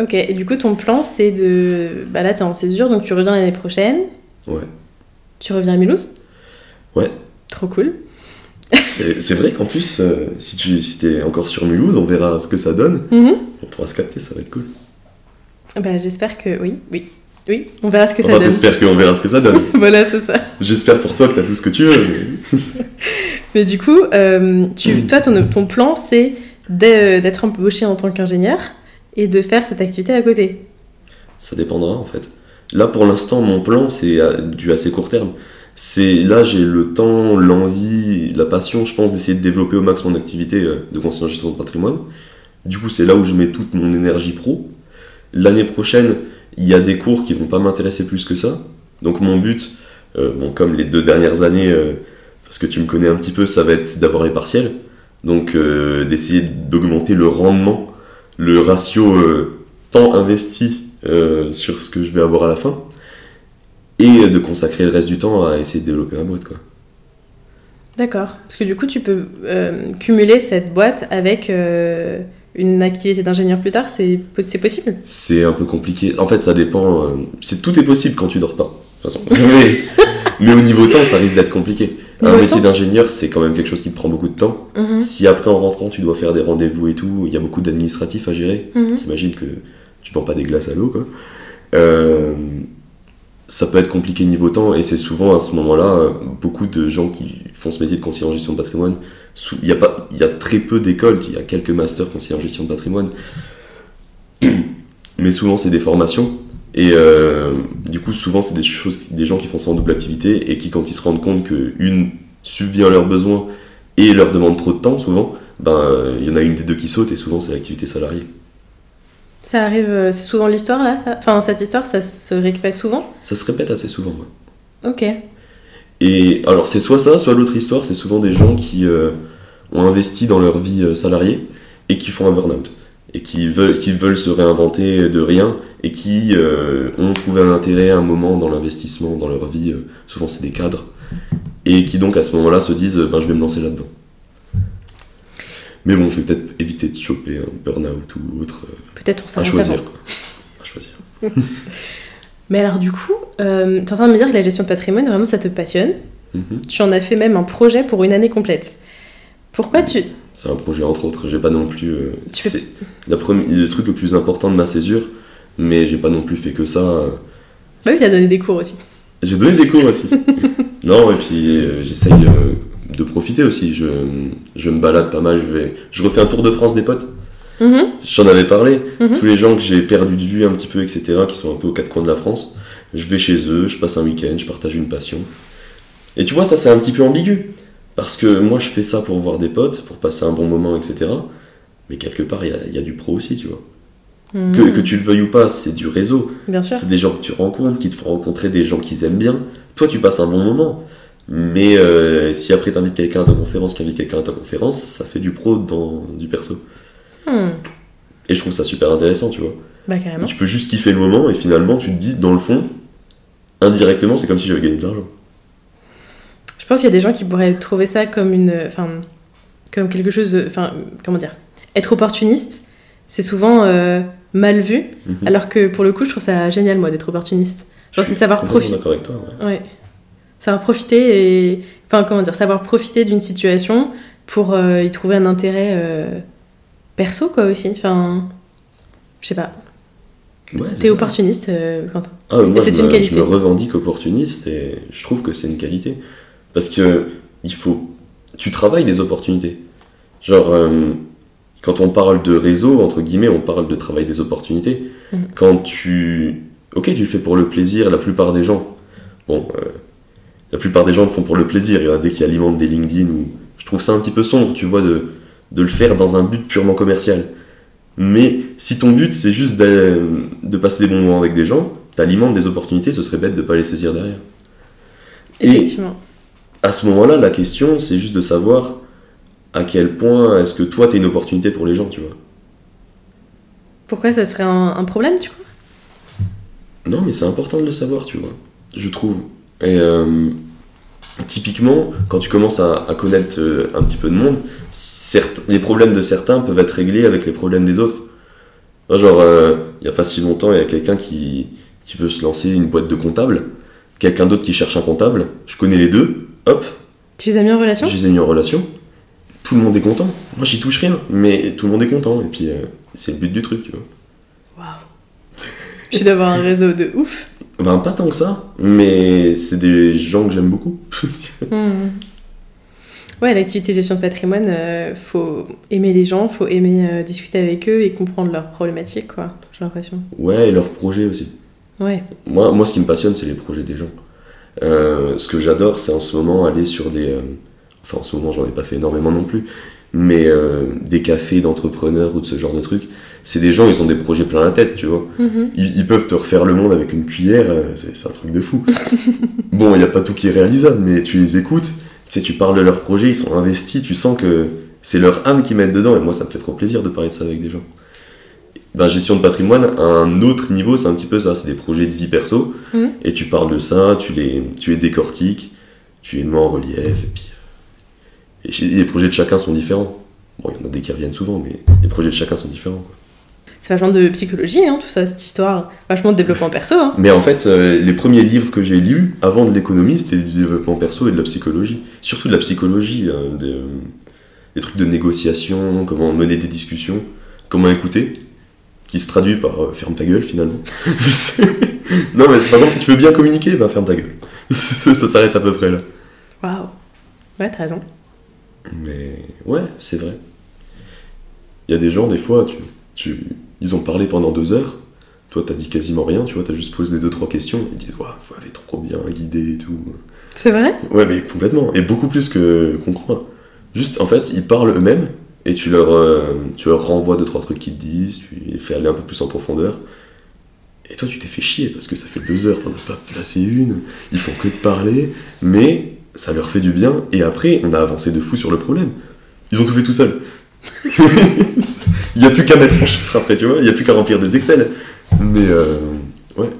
Ok, et du coup, ton plan, c'est de... Bah là, t'es en césure, donc tu reviens l'année prochaine. Ouais. Tu reviens à Mulhouse? Ouais. Trop cool. C'est vrai qu'en plus, euh, si tu si t'es encore sur Mulhouse, on verra ce que ça donne. Mhm. On pourra se capter, ça va être cool. Bah, j'espère que oui, oui. Oui, on verra ce que ça donne. j'espère qu'on verra ce que ça donne. [laughs] voilà, c'est ça. J'espère pour toi que t'as tout ce que tu veux. mais- [laughs] Mais du coup, euh, tu, Mhm. toi, ton, ton plan, c'est d'être embauché en tant qu'ingénieur et de faire cette activité à côté. Ça dépendra en fait. Là pour l'instant, mon plan c'est euh, du assez court terme. C'est là j'ai le temps, l'envie, la passion, je pense, d'essayer de développer au max mon activité euh, de conseiller en gestion de patrimoine. Du coup, c'est là où je mets toute mon énergie pro. L'année prochaine, il y a des cours qui vont pas m'intéresser plus que ça. Donc mon but, euh, bon, comme les deux dernières années, parce que tu me connais un petit peu, ça va être d'avoir les partiels. Donc d'essayer d'augmenter le rendement, le ratio temps investi euh, sur ce que je vais avoir à la fin. Et de consacrer le reste du temps à essayer de développer ma boîte. Quoi. D'accord. Parce que du coup, tu peux euh, cumuler cette boîte avec euh, une activité d'ingénieur plus tard, c'est po- c'est possible? C'est un peu compliqué. En fait, ça dépend. c'est tout est possible quand tu dors pas. De toute façon. [laughs] mais, mais au niveau temps, ça risque d'être compliqué. Un métier d'ingénieur, c'est quand même quelque chose qui te prend beaucoup de temps. Mhm. Si après en rentrant, tu dois faire des rendez-vous et tout, il y a beaucoup d'administratifs à gérer. Mhm. T'imagines que tu vends pas des glaces à l'eau. Euh, ça peut être compliqué niveau temps, et c'est souvent à ce moment-là, euh, beaucoup de gens qui font ce métier de conseiller en gestion de patrimoine, il y a, très peu d'écoles, il y a quelques masters conseillers en gestion de patrimoine, [clears throat] mais souvent c'est des formations, et euh, du coup souvent c'est des, choses, des gens qui font ça en double activité, et qui quand ils se rendent compte qu'une subvient leurs besoins et leur demande trop de temps, souvent, ben il y en a une des deux qui saute, et souvent c'est l'activité salariée. Ça arrive, euh, c'est souvent l'histoire là ça? Enfin, cette histoire, ça se répète souvent? Ça se répète assez souvent. ouais. Ok. Et alors, c'est soit ça, soit l'autre histoire, c'est souvent des gens qui euh, ont investi dans leur vie euh, salariée et qui font un burn-out. Et qui veulent, qui veulent se réinventer de rien et qui euh, ont trouvé un intérêt à un moment dans l'investissement, dans leur vie. souvent, c'est des cadres. Et qui donc à ce moment-là se disent ben, je vais me lancer là-dedans. Mais bon, je vais peut-être éviter de choper un burn-out ou autre euh, Peut-être on à s'arrête choisir. quoi. À choisir. [laughs] Mais alors du coup, euh, t'es en train de me dire que la gestion de patrimoine, vraiment, ça te passionne. Mhm. Tu en as fait même un projet pour une année complète. Pourquoi tu... C'est un projet entre autres, j'ai pas non plus. euh, Tu fais- c'est la premi- le truc le plus important de ma césure, mais j'ai pas non plus fait que ça. euh, Bah oui, t'as donné des cours aussi. J'ai donné des cours aussi. [laughs] non, et puis euh, j'essaye de profiter aussi. Je, je me balade pas mal, je, vais, je refais un tour de France des potes. Mhm. J'en avais parlé. Mhm. Tous les gens que j'ai perdu de vue un petit peu, etc., qui sont un peu aux quatre coins de la France, je vais chez eux, je passe un week-end, je partage une passion. Et tu vois, ça c'est un petit peu ambigu. Parce que moi je fais ça pour voir des potes, pour passer un bon moment, etc. Mais quelque part, il y y a du pro aussi, tu vois. Mhm. Que, que tu le veuilles ou pas, c'est du réseau. C'est des gens que tu rencontres, qui te font rencontrer des gens qu'ils aiment bien. Toi, tu passes un bon moment. Mais euh, si après t'invites quelqu'un à ta conférence, qui invite quelqu'un à ta conférence, ça fait du pro dans du perso. Hmm. Et je trouve ça super intéressant, tu vois. Bah carrément. Tu peux juste kiffer le moment et finalement tu te dis, dans le fond, indirectement, c'est comme si j'avais gagné de l'argent. Je pense qu'il y a des gens qui pourraient trouver ça comme une, enfin, comme quelque chose de, enfin, comment dire, être opportuniste, c'est souvent euh, mal vu, Mhm. alors que pour le coup, je trouve ça génial moi d'être opportuniste. Genre c'est savoir profiter, d'accord avec toi. ouais. ouais, savoir profiter et, enfin comment dire, savoir profiter d'une situation pour euh, y trouver un intérêt euh, perso quoi aussi. Enfin, je sais pas. Ouais, T'es opportuniste, euh, Quentin. Ah, moi, c'est une qualité. je me revendique opportuniste et je trouve que c'est une qualité. Parce que il faut. Tu travailles des opportunités. Genre, euh, quand on parle de réseau, entre guillemets, on parle de travail des opportunités. Mhm. Quand tu. Ok, tu le fais pour le plaisir, la plupart des gens. Bon, la plupart des gens le font pour le plaisir. Il y en a des qui alimentent des LinkedIn ou. Je trouve ça un petit peu sombre, tu vois, de, de le faire dans un but purement commercial. Mais si ton but c'est juste de, passer des bons moments avec des gens, t'alimentes des opportunités, ce serait bête de pas les saisir derrière. Et- Effectivement. À ce moment-là, la question c'est juste de savoir à quel point est-ce que toi t'es une opportunité pour les gens, tu vois. Pourquoi ça serait un, un problème, tu crois? Non, mais c'est important de le savoir, tu vois. Je trouve. Et euh, typiquement, quand tu commences à, à connaître euh, un petit peu de monde, certes, les problèmes de certains peuvent être réglés avec les problèmes des autres. Moi, Genre, euh, il n'y a pas si longtemps, il y a quelqu'un qui, qui veut se lancer une boîte de comptable, quelqu'un d'autre qui cherche un comptable, je connais les deux, hop, Tu les as mis en relation? Je les ai mis en relation, tout le monde est content. Moi, j'y touche rien, mais tout le monde est content, et puis c'est le but du truc, tu vois. Waouh. Tu dois avoir un réseau de ouf. Ben, pas tant que ça, mais c'est des gens que j'aime beaucoup. [laughs] Hmm. Ouais, l'activité gestion de patrimoine, euh, faut aimer les gens, faut aimer euh, discuter avec eux et comprendre leurs problématiques, quoi. J'ai l'impression. ouais, et leurs projets aussi. Ouais. Moi, moi, ce qui me passionne, c'est les projets des gens. Euh, ce que j'adore, c'est en ce moment aller sur des. euh, enfin, en ce moment, j'en ai pas fait énormément non plus, mais euh, des cafés d'entrepreneurs ou de ce genre de trucs. C'est des gens, ils ont des projets plein la tête, tu vois. Mhm. Ils, ils peuvent te refaire le monde avec une cuillère, euh, c'est un truc de fou. [laughs] bon, il n'y a pas tout qui est réalisable, mais tu les écoutes, tu sais, tu parles de leur projet, ils sont investis, tu sens que c'est leur âme qui mettent dedans, et moi, ça me fait trop plaisir de parler de ça avec des gens. Ben, gestion de patrimoine, à un autre niveau, c'est un petit peu ça, c'est des projets de vie perso, Mhm. et tu parles de ça, tu les, tu les décortiques, tu les mets en relief, et puis. Et les projets de chacun sont différents. Bon, il y en a des qui reviennent souvent, mais les projets de chacun sont différents. quoi. C'est vachement de psychologie, hein, tout ça, cette histoire. Vachement de développement perso. Hein. Mais en fait, euh, les premiers livres que j'ai lus avant de l'économie, c'était du développement perso et de la psychologie. Surtout de la psychologie, euh, des, euh, des trucs de négociation, comment mener des discussions, comment écouter, qui se traduit par ferme ta gueule finalement. [laughs] non, mais c'est par contre, tu veux bien communiquer, ben ferme ta gueule. [laughs] ça ça s'arrête à peu près là. Waouh. Ouais, t'as raison. Mais ouais, c'est vrai. Il y a des gens, des fois, tu, tu, ils ont parlé pendant deux heures. Toi, t'as dit quasiment rien, tu vois, t'as juste posé deux, trois questions. Ils disent, waouh, vous avez trop bien guidé et tout. C'est vrai? Ouais, mais complètement. Et beaucoup plus que qu'on croit. Juste, en fait, ils parlent eux-mêmes et tu leur, euh, tu leur renvoies deux, trois trucs qu'ils te disent, tu les fais aller un peu plus en profondeur. Et toi, tu t'es fait chier parce que ça fait deux heures, t'en as pas placé une. Ils font que de parler, mais ça leur fait du bien. Et après, on a avancé de fou sur le problème. Ils ont tout fait tout seuls. [laughs] Il n'y a plus qu'à mettre en chiffres après, tu vois. Il n'y a plus qu'à remplir des Excel. Mais euh, ouais.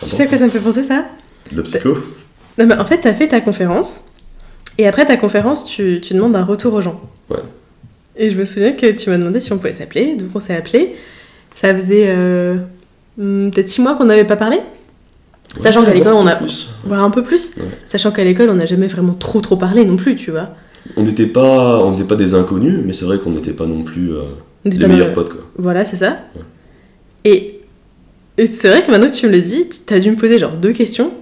Tu sais à quoi ça me fait penser ça? La psycho Non, mais en fait, t'as fait ta conférence. Et après ta conférence, tu, tu demandes un retour aux gens. Ouais. Et je me souviens que tu m'as demandé si on pouvait s'appeler. Donc on s'est appelé. Ça faisait euh, hmm, peut-être six mois qu'on n'avait pas parlé? Sachant qu'à l'école, on a- Plus. Un peu plus. Ouais. Sachant qu'à l'école, on n'a jamais vraiment trop trop parlé non plus, tu vois. On n'était pas, on n'était pas des inconnus, mais c'est vrai qu'on n'était pas non plus euh, les pas meilleurs potes, quoi. Voilà, c'est ça. Et, et c'est vrai que maintenant que tu me le dis, tu as dû me poser genre deux questions.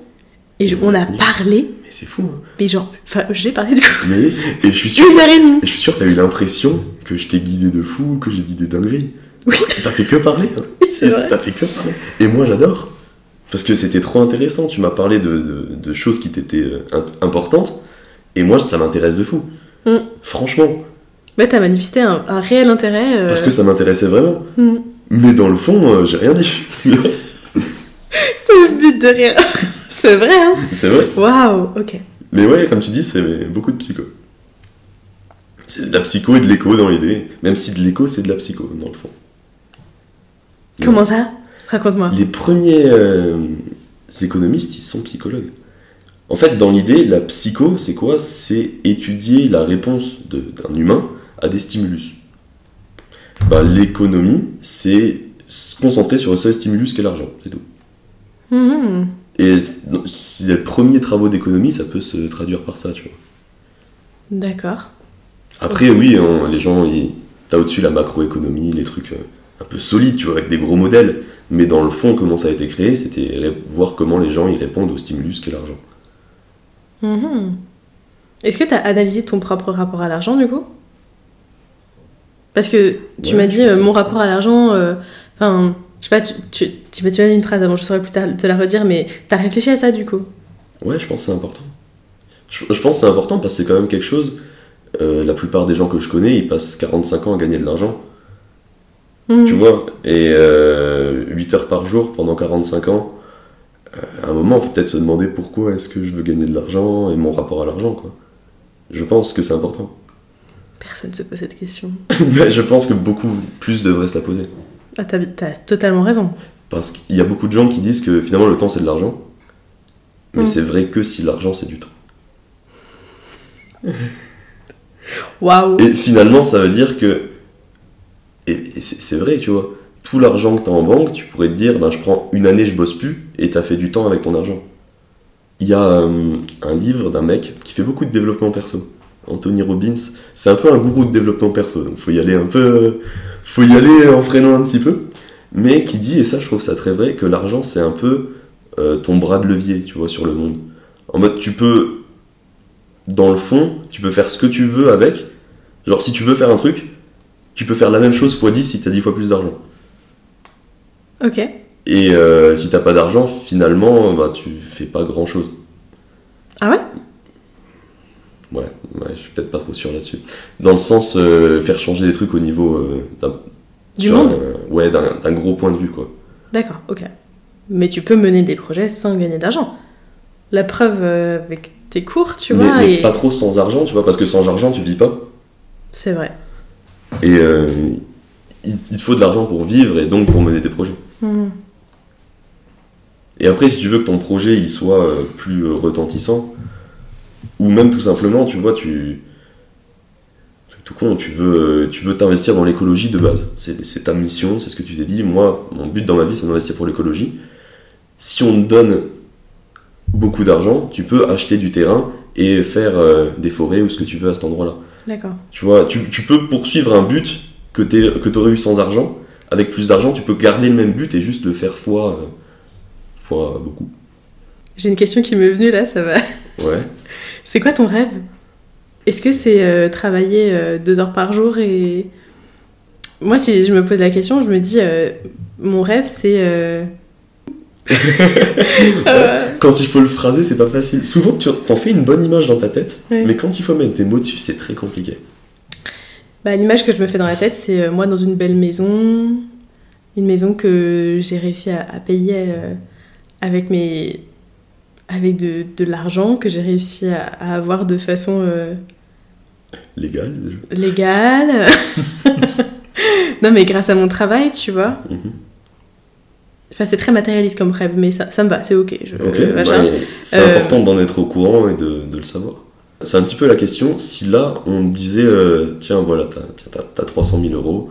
Et je- on a parlé, Mais c'est fou, hein. mais genre, enfin, j'ai parlé du coup. Mais, et je suis sûr, Une heure et demie. je suis sûr, t'as eu l'impression que je t'ai guidé de fou, que j'ai dit des dingueries. Oui. T'as fait que parler, hein. T'as fait que parler. Et moi, j'adore. Parce que c'était trop intéressant. Tu m'as parlé de, de- de choses qui t'étaient euh, im- importantes. Et moi, ça m'intéresse de fou. Mm. Franchement. Mais t'as manifesté un, un réel intérêt. euh, Parce que ça m'intéressait vraiment. hmm. Mais dans le fond, euh, j'ai rien dit. [laughs] C'est le but de rire. [laughs] c'est vrai, hein c'est vrai. Waouh, ok. Mais ouais, comme tu dis, c'est beaucoup de psycho. C'est de la psycho et de l'écho dans l'idée. Même si de l'écho, c'est de la psycho, dans le fond. Comment ça? Raconte-moi. Les premiers euh, économistes, ils sont psychologues. En fait, dans l'idée, la psycho, c'est quoi? C'est étudier la réponse d'un humain à des stimulus. Bah, L'économie, c'est se concentrer sur le seul stimulus qu'est l'argent, c'est tout. Mhm. Et les premiers travaux d'économie, ça peut se traduire par ça, tu vois. D'accord. Après, oui, les gens, ils- t'as au-dessus la macroéconomie, les trucs euh, un peu solides, tu vois, avec des gros modèles. Mais dans le fond, comment ça a été créé, c'était voir comment les gens y répondent au stimulus qu'est l'argent. Mhm. Est-ce que t'as analysé ton propre rapport à l'argent du coup? Parce que tu Ouais, m'as dit euh, mon rapport à l'argent. euh, Enfin, je sais pas, tu, tu, tu m'as tu m'as dit une phrase avant, je saurais plus tard te la redire, mais t'as réfléchi à ça du coup? Ouais, je pense que c'est important. Je, je pense que c'est important parce que c'est quand même quelque chose. euh, la plupart des gens que je connais, ils passent 45 ans à gagner de l'argent, Tu vois, et euh, 8 heures par jour pendant 45 ans. euh, à un moment, il faut peut-être se demander pourquoi est-ce que je veux gagner de l'argent et mon rapport à l'argent, quoi. Je pense que c'est important. Personne se pose cette question. Mais [laughs] je pense que beaucoup plus devraient se la poser. Ah, t'as totalement raison. Parce qu'il y a beaucoup de gens qui disent que finalement le temps c'est de l'argent. Mais Mm. c'est vrai que si l'argent c'est du temps. Waouh Et finalement ça veut dire que. Et, c'est vrai, tu vois. Tout l'argent que tu as en banque, tu pourrais te dire ben, je prends une année, je bosse plus, et tu as fait du temps avec ton argent. Il y a euh, un livre d'un mec qui fait beaucoup de développement perso. Anthony Robbins, c'est un peu un gourou de développement perso, donc faut y aller un peu, faut y aller en freinant un petit peu, mais qui dit, et ça je trouve ça très vrai, que l'argent c'est un peu euh, ton bras de levier, tu vois, sur le monde. En mode, tu peux, dans le fond, tu peux faire ce que tu veux avec. Genre, si tu veux faire un truc, tu peux faire la même chose x 10 si t'as 10 fois plus d'argent. Ok. Et euh, si t'as pas d'argent, finalement, bah, tu fais pas grand chose. Ah ouais? Ouais, ouais, je suis peut-être pas trop sûr là-dessus. Dans le sens, euh, faire changer des trucs au niveau euh, d'un. Du monde? un- Ouais, d'un d'un gros point de vue, quoi. D'accord, ok. Mais tu peux mener des projets sans gagner d'argent. La preuve euh, avec tes cours, tu mais vois, mais et... pas trop sans argent, tu vois, parce que sans argent, tu vis pas. c'est vrai. Et euh, il, il te faut de l'argent pour vivre et donc pour mener tes projets. Mhm. Et après, si tu veux que ton projet il soit euh, plus euh, retentissant, ou même tout simplement, tu vois, tu. Tout con, tu veux tu veux t'investir dans l'écologie de base. C'est c'est ta mission, c'est ce que tu t'es dit. Moi, mon but dans ma vie, c'est d'investir pour l'écologie. Si on te donne beaucoup d'argent, tu peux acheter du terrain et faire euh, des forêts ou ce que tu veux à cet endroit-là. D'accord. Tu vois, tu, tu peux poursuivre un but que tu aurais eu sans argent. Avec plus d'argent, tu peux garder le même but et juste le faire fois, euh, fois beaucoup. J'ai une question qui m'est venue là, ça va. Ouais. [laughs] C'est quoi ton rêve? Est-ce que c'est euh, travailler euh, deux heures par jour et... Moi, si je me pose la question, je me dis, mon rêve, c'est... euh, Quand il faut le phraser, c'est pas facile. Souvent, tu en fais une bonne image dans ta tête, Ouais. mais quand il faut mettre des mots dessus, c'est très compliqué. Bah, L'image que je me fais dans la tête, c'est euh, moi dans une belle maison, une maison que j'ai réussi à, à payer euh, avec mes avec de, de l'argent que j'ai réussi à, à avoir de façon euh, Légal, déjà. légale. [laughs] non mais grâce à mon travail, tu vois. Mhm. Enfin c'est très matérialiste comme rêve, mais ça, ça me va, c'est ok. Euh, ouais, c'est Euh, important d'en être au courant et de, de le savoir. C'est un petit peu la question, si là, on disait, euh, tiens, voilà, t'as t'as 300 000 euros,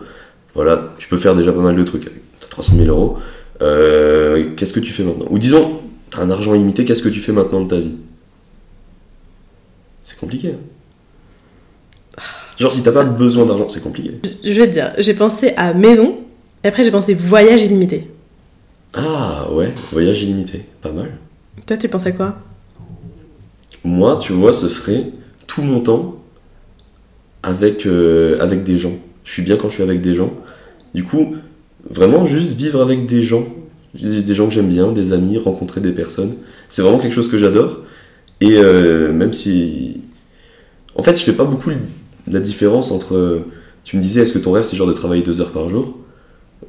voilà, tu peux faire déjà pas mal de trucs avec. T'as 300 000 euros, euh, qu'est-ce que tu fais maintenant? Ou disons, t'as un argent illimité, qu'est-ce que tu fais maintenant de ta vie? C'est compliqué. hein. Genre, si t'as pas besoin d'argent, c'est compliqué. Je vais te dire, j'ai pensé à maison, et après j'ai pensé voyage illimité. Ah ouais, voyage illimité, pas mal. Toi tu penses à quoi? Moi, tu vois, ce serait tout mon temps avec, euh, avec des gens. Je suis bien quand je suis avec des gens. Du coup, vraiment juste vivre avec des gens. Des gens que j'aime bien, des amis, rencontrer des personnes. C'est vraiment quelque chose que j'adore. Et euh, même si... En fait, je fais pas beaucoup la différence entre... Tu me disais, est-ce que ton rêve, c'est genre de travailler deux heures par jour?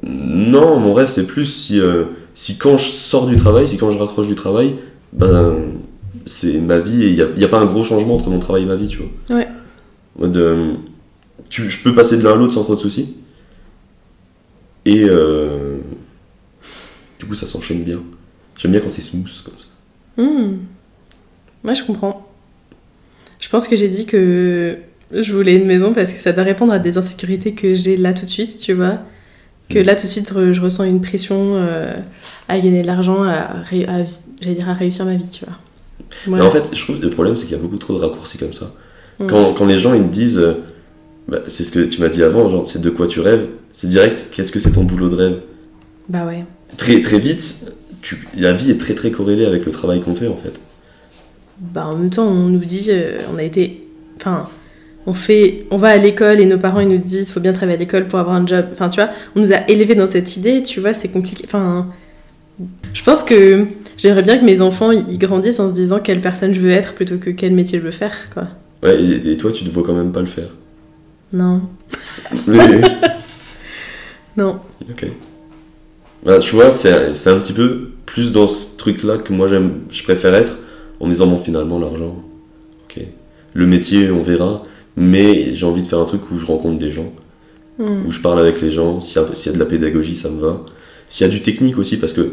Non, mon rêve, c'est plus si, euh, si quand je sors du travail, si quand je raccroche du travail, ben, c'est ma vie et il n'y a, y a pas un gros changement entre mon travail et ma vie, tu vois. Ouais. Mode, euh, tu, je peux passer de l'un à l'autre sans trop de soucis. Et euh, du coup, ça s'enchaîne bien. J'aime bien quand c'est smooth comme ça. Hmm. Ouais, je comprends. Je pense que j'ai dit que je voulais une maison parce que ça doit répondre à des insécurités que j'ai là tout de suite, tu vois. Que Mm. là tout de suite, je ressens une pression euh, à gagner de l'argent, à, à- dire à réussir ma vie, tu vois. Voilà. en fait, je trouve que le problème, c'est qu'il y a beaucoup trop de raccourcis comme ça. Mm. Quand, quand les gens ils me disent, euh, bah, c'est ce que tu m'as dit avant, genre c'est de quoi tu rêves, c'est direct, qu'est-ce que c'est ton boulot de rêve? Bah ouais. Très très vite, tu, la vie est très très corrélée avec le travail qu'on fait en fait. Bah en même temps, on nous dit, euh, on a été, enfin, on fait, on va à l'école et nos parents ils nous disent, faut bien travailler à l'école pour avoir un job. Enfin, tu vois, on nous a élevés dans cette idée, tu vois, c'est compliqué. Enfin, je pense que j'aimerais bien que mes enfants ils grandissent en se disant quelle personne je veux être plutôt que quel métier je veux faire, quoi. Ouais, et, et toi, tu ne vois quand même pas le faire. Non, [laughs] Mais- [laughs] non. ok. Bah, tu vois, c'est un petit peu plus dans ce truc-là que moi j'aime, je préfère être, en disant bon finalement l'argent, ok. Le métier, on verra, mais j'ai envie de faire un truc où je rencontre des gens. Hmm. où je parle avec les gens. S'il y, a- s'il y a de la pédagogie, ça me va. S'il y a du technique aussi, parce que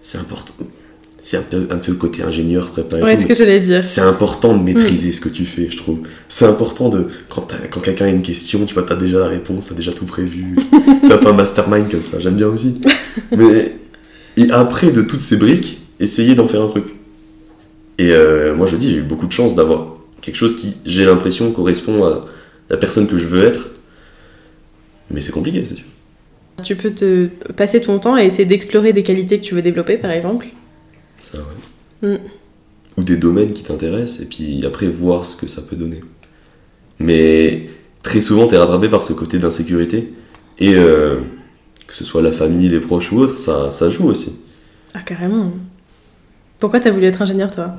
c'est important. C'est un peu, un peu le côté ingénieur, prépa et Ouais, ce que j'allais dire. C'est important de maîtriser ce que tu fais, je trouve. C'est important de. Quand, quand quelqu'un a une question, tu vois, t'as déjà la réponse, t'as déjà tout prévu. [laughs] t'as pas un mastermind comme ça, j'aime bien aussi. Mais. Et après, de toutes ces briques, essayer d'en faire un truc. Et euh, moi, je dis, j'ai eu beaucoup de chance d'avoir quelque chose qui, j'ai l'impression, correspond à la personne que je veux être. Mais c'est compliqué, c'est sûr. Tu peux te passer ton temps à essayer d'explorer des qualités que tu veux développer, par exemple. Ça, ouais. Mm. Ou des domaines qui t'intéressent, et puis après voir ce que ça peut donner. Mais très souvent, t'es rattrapé par ce côté d'insécurité, et euh, que ce soit la famille, les proches ou autres, ça, ça joue aussi. Ah, carrément. Pourquoi t'as voulu être ingénieur, toi?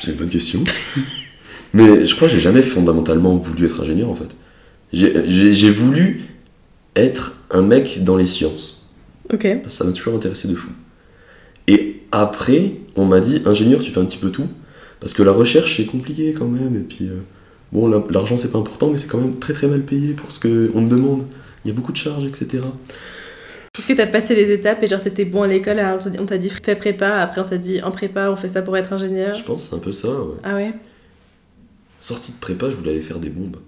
C'est une bonne question. [laughs] Mais je crois que j'ai jamais fondamentalement voulu être ingénieur en fait. J'ai- voulu être un mec dans les sciences. Ok. Parce que ça m'a toujours intéressé de fou. Et après, on m'a dit, ingénieur, tu fais un petit peu tout. Parce que la recherche, c'est compliqué quand même. Et puis, euh, bon, la- l'argent, c'est pas important, mais c'est quand même très très mal payé pour ce qu'on te demande. Il y a beaucoup de charges, etc. Est-ce que t'as passé les étapes et genre t'étais bon à l'école, on t'a dit- fais prépa, après on t'a dit en prépa on fait ça pour être ingénieur Je pense c'est un peu ça, ouais. Ah ouais Sortie de prépa, je voulais aller faire des bombes.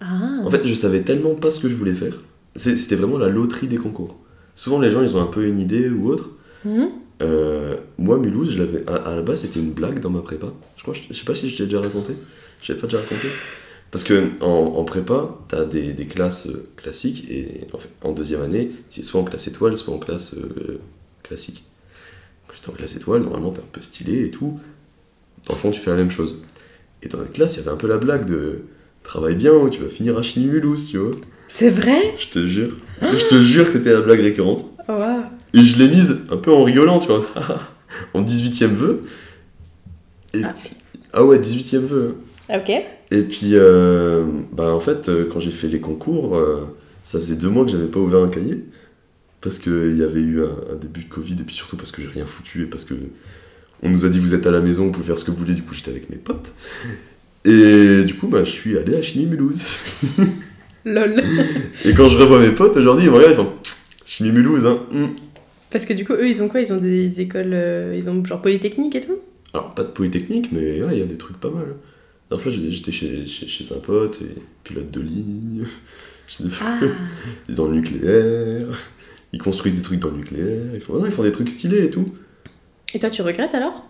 Ah En fait, je savais tellement pas ce que je voulais faire. C'était vraiment la loterie des concours. Souvent, les gens, ils ont un peu une idée ou autre. Mhm. Euh, moi, Mulhouse, je l'avais. À, à la base, c'était une blague dans ma prépa. Je crois, je, je sais pas si je t'ai déjà raconté. Je l'ai pas déjà raconté. Parce que en, en prépa, t'as des, des classes euh, classiques et en, fait, en deuxième année, tu es soit en classe étoile, soit en classe euh, classique. Quand j'étais en classe étoile, normalement, t'es un peu stylé et tout. Dans le fond, tu fais la même chose. Et dans la classe, il y avait un peu la blague de travaille bien ou tu vas finir à Chimie Mulhouse, tu vois. C'est vrai? Je te jure. Je te jure que c'était la blague récurrente. Oh wow. Et je l'ai mise un peu en rigolant, tu vois. [laughs] en 18ème vœu. Et Ah. puis- ah ouais, 18ème vœu. Ok. Et puis, euh, bah en fait, euh, quand j'ai fait les concours, euh, ça faisait deux mois que j'avais pas ouvert un cahier. Parce qu'il y avait eu un, un début de Covid, et puis surtout parce que j'ai rien foutu, et parce que on nous a dit vous êtes à la maison, vous pouvez faire ce que vous voulez, du coup j'étais avec mes potes. Et du coup, bah, je suis allé à Chimie Mulhouse. [laughs] Lol. [laughs] Et quand je revois mes potes aujourd'hui, ils me regardent, ils font Chimie Mulhouse, hein. hmm. Parce que du coup eux ils ont quoi? Ils ont des écoles, euh, ils ont genre polytechnique et tout? Alors, pas de polytechnique, mais ouais, il y a des trucs pas mal. La fois, j'étais chez, chez, chez un pote, et pilote de ligne, [laughs] Ah [laughs] dans le nucléaire, ils construisent des trucs dans le nucléaire, ils font, non, ils font des trucs stylés et tout. Et toi tu regrettes alors?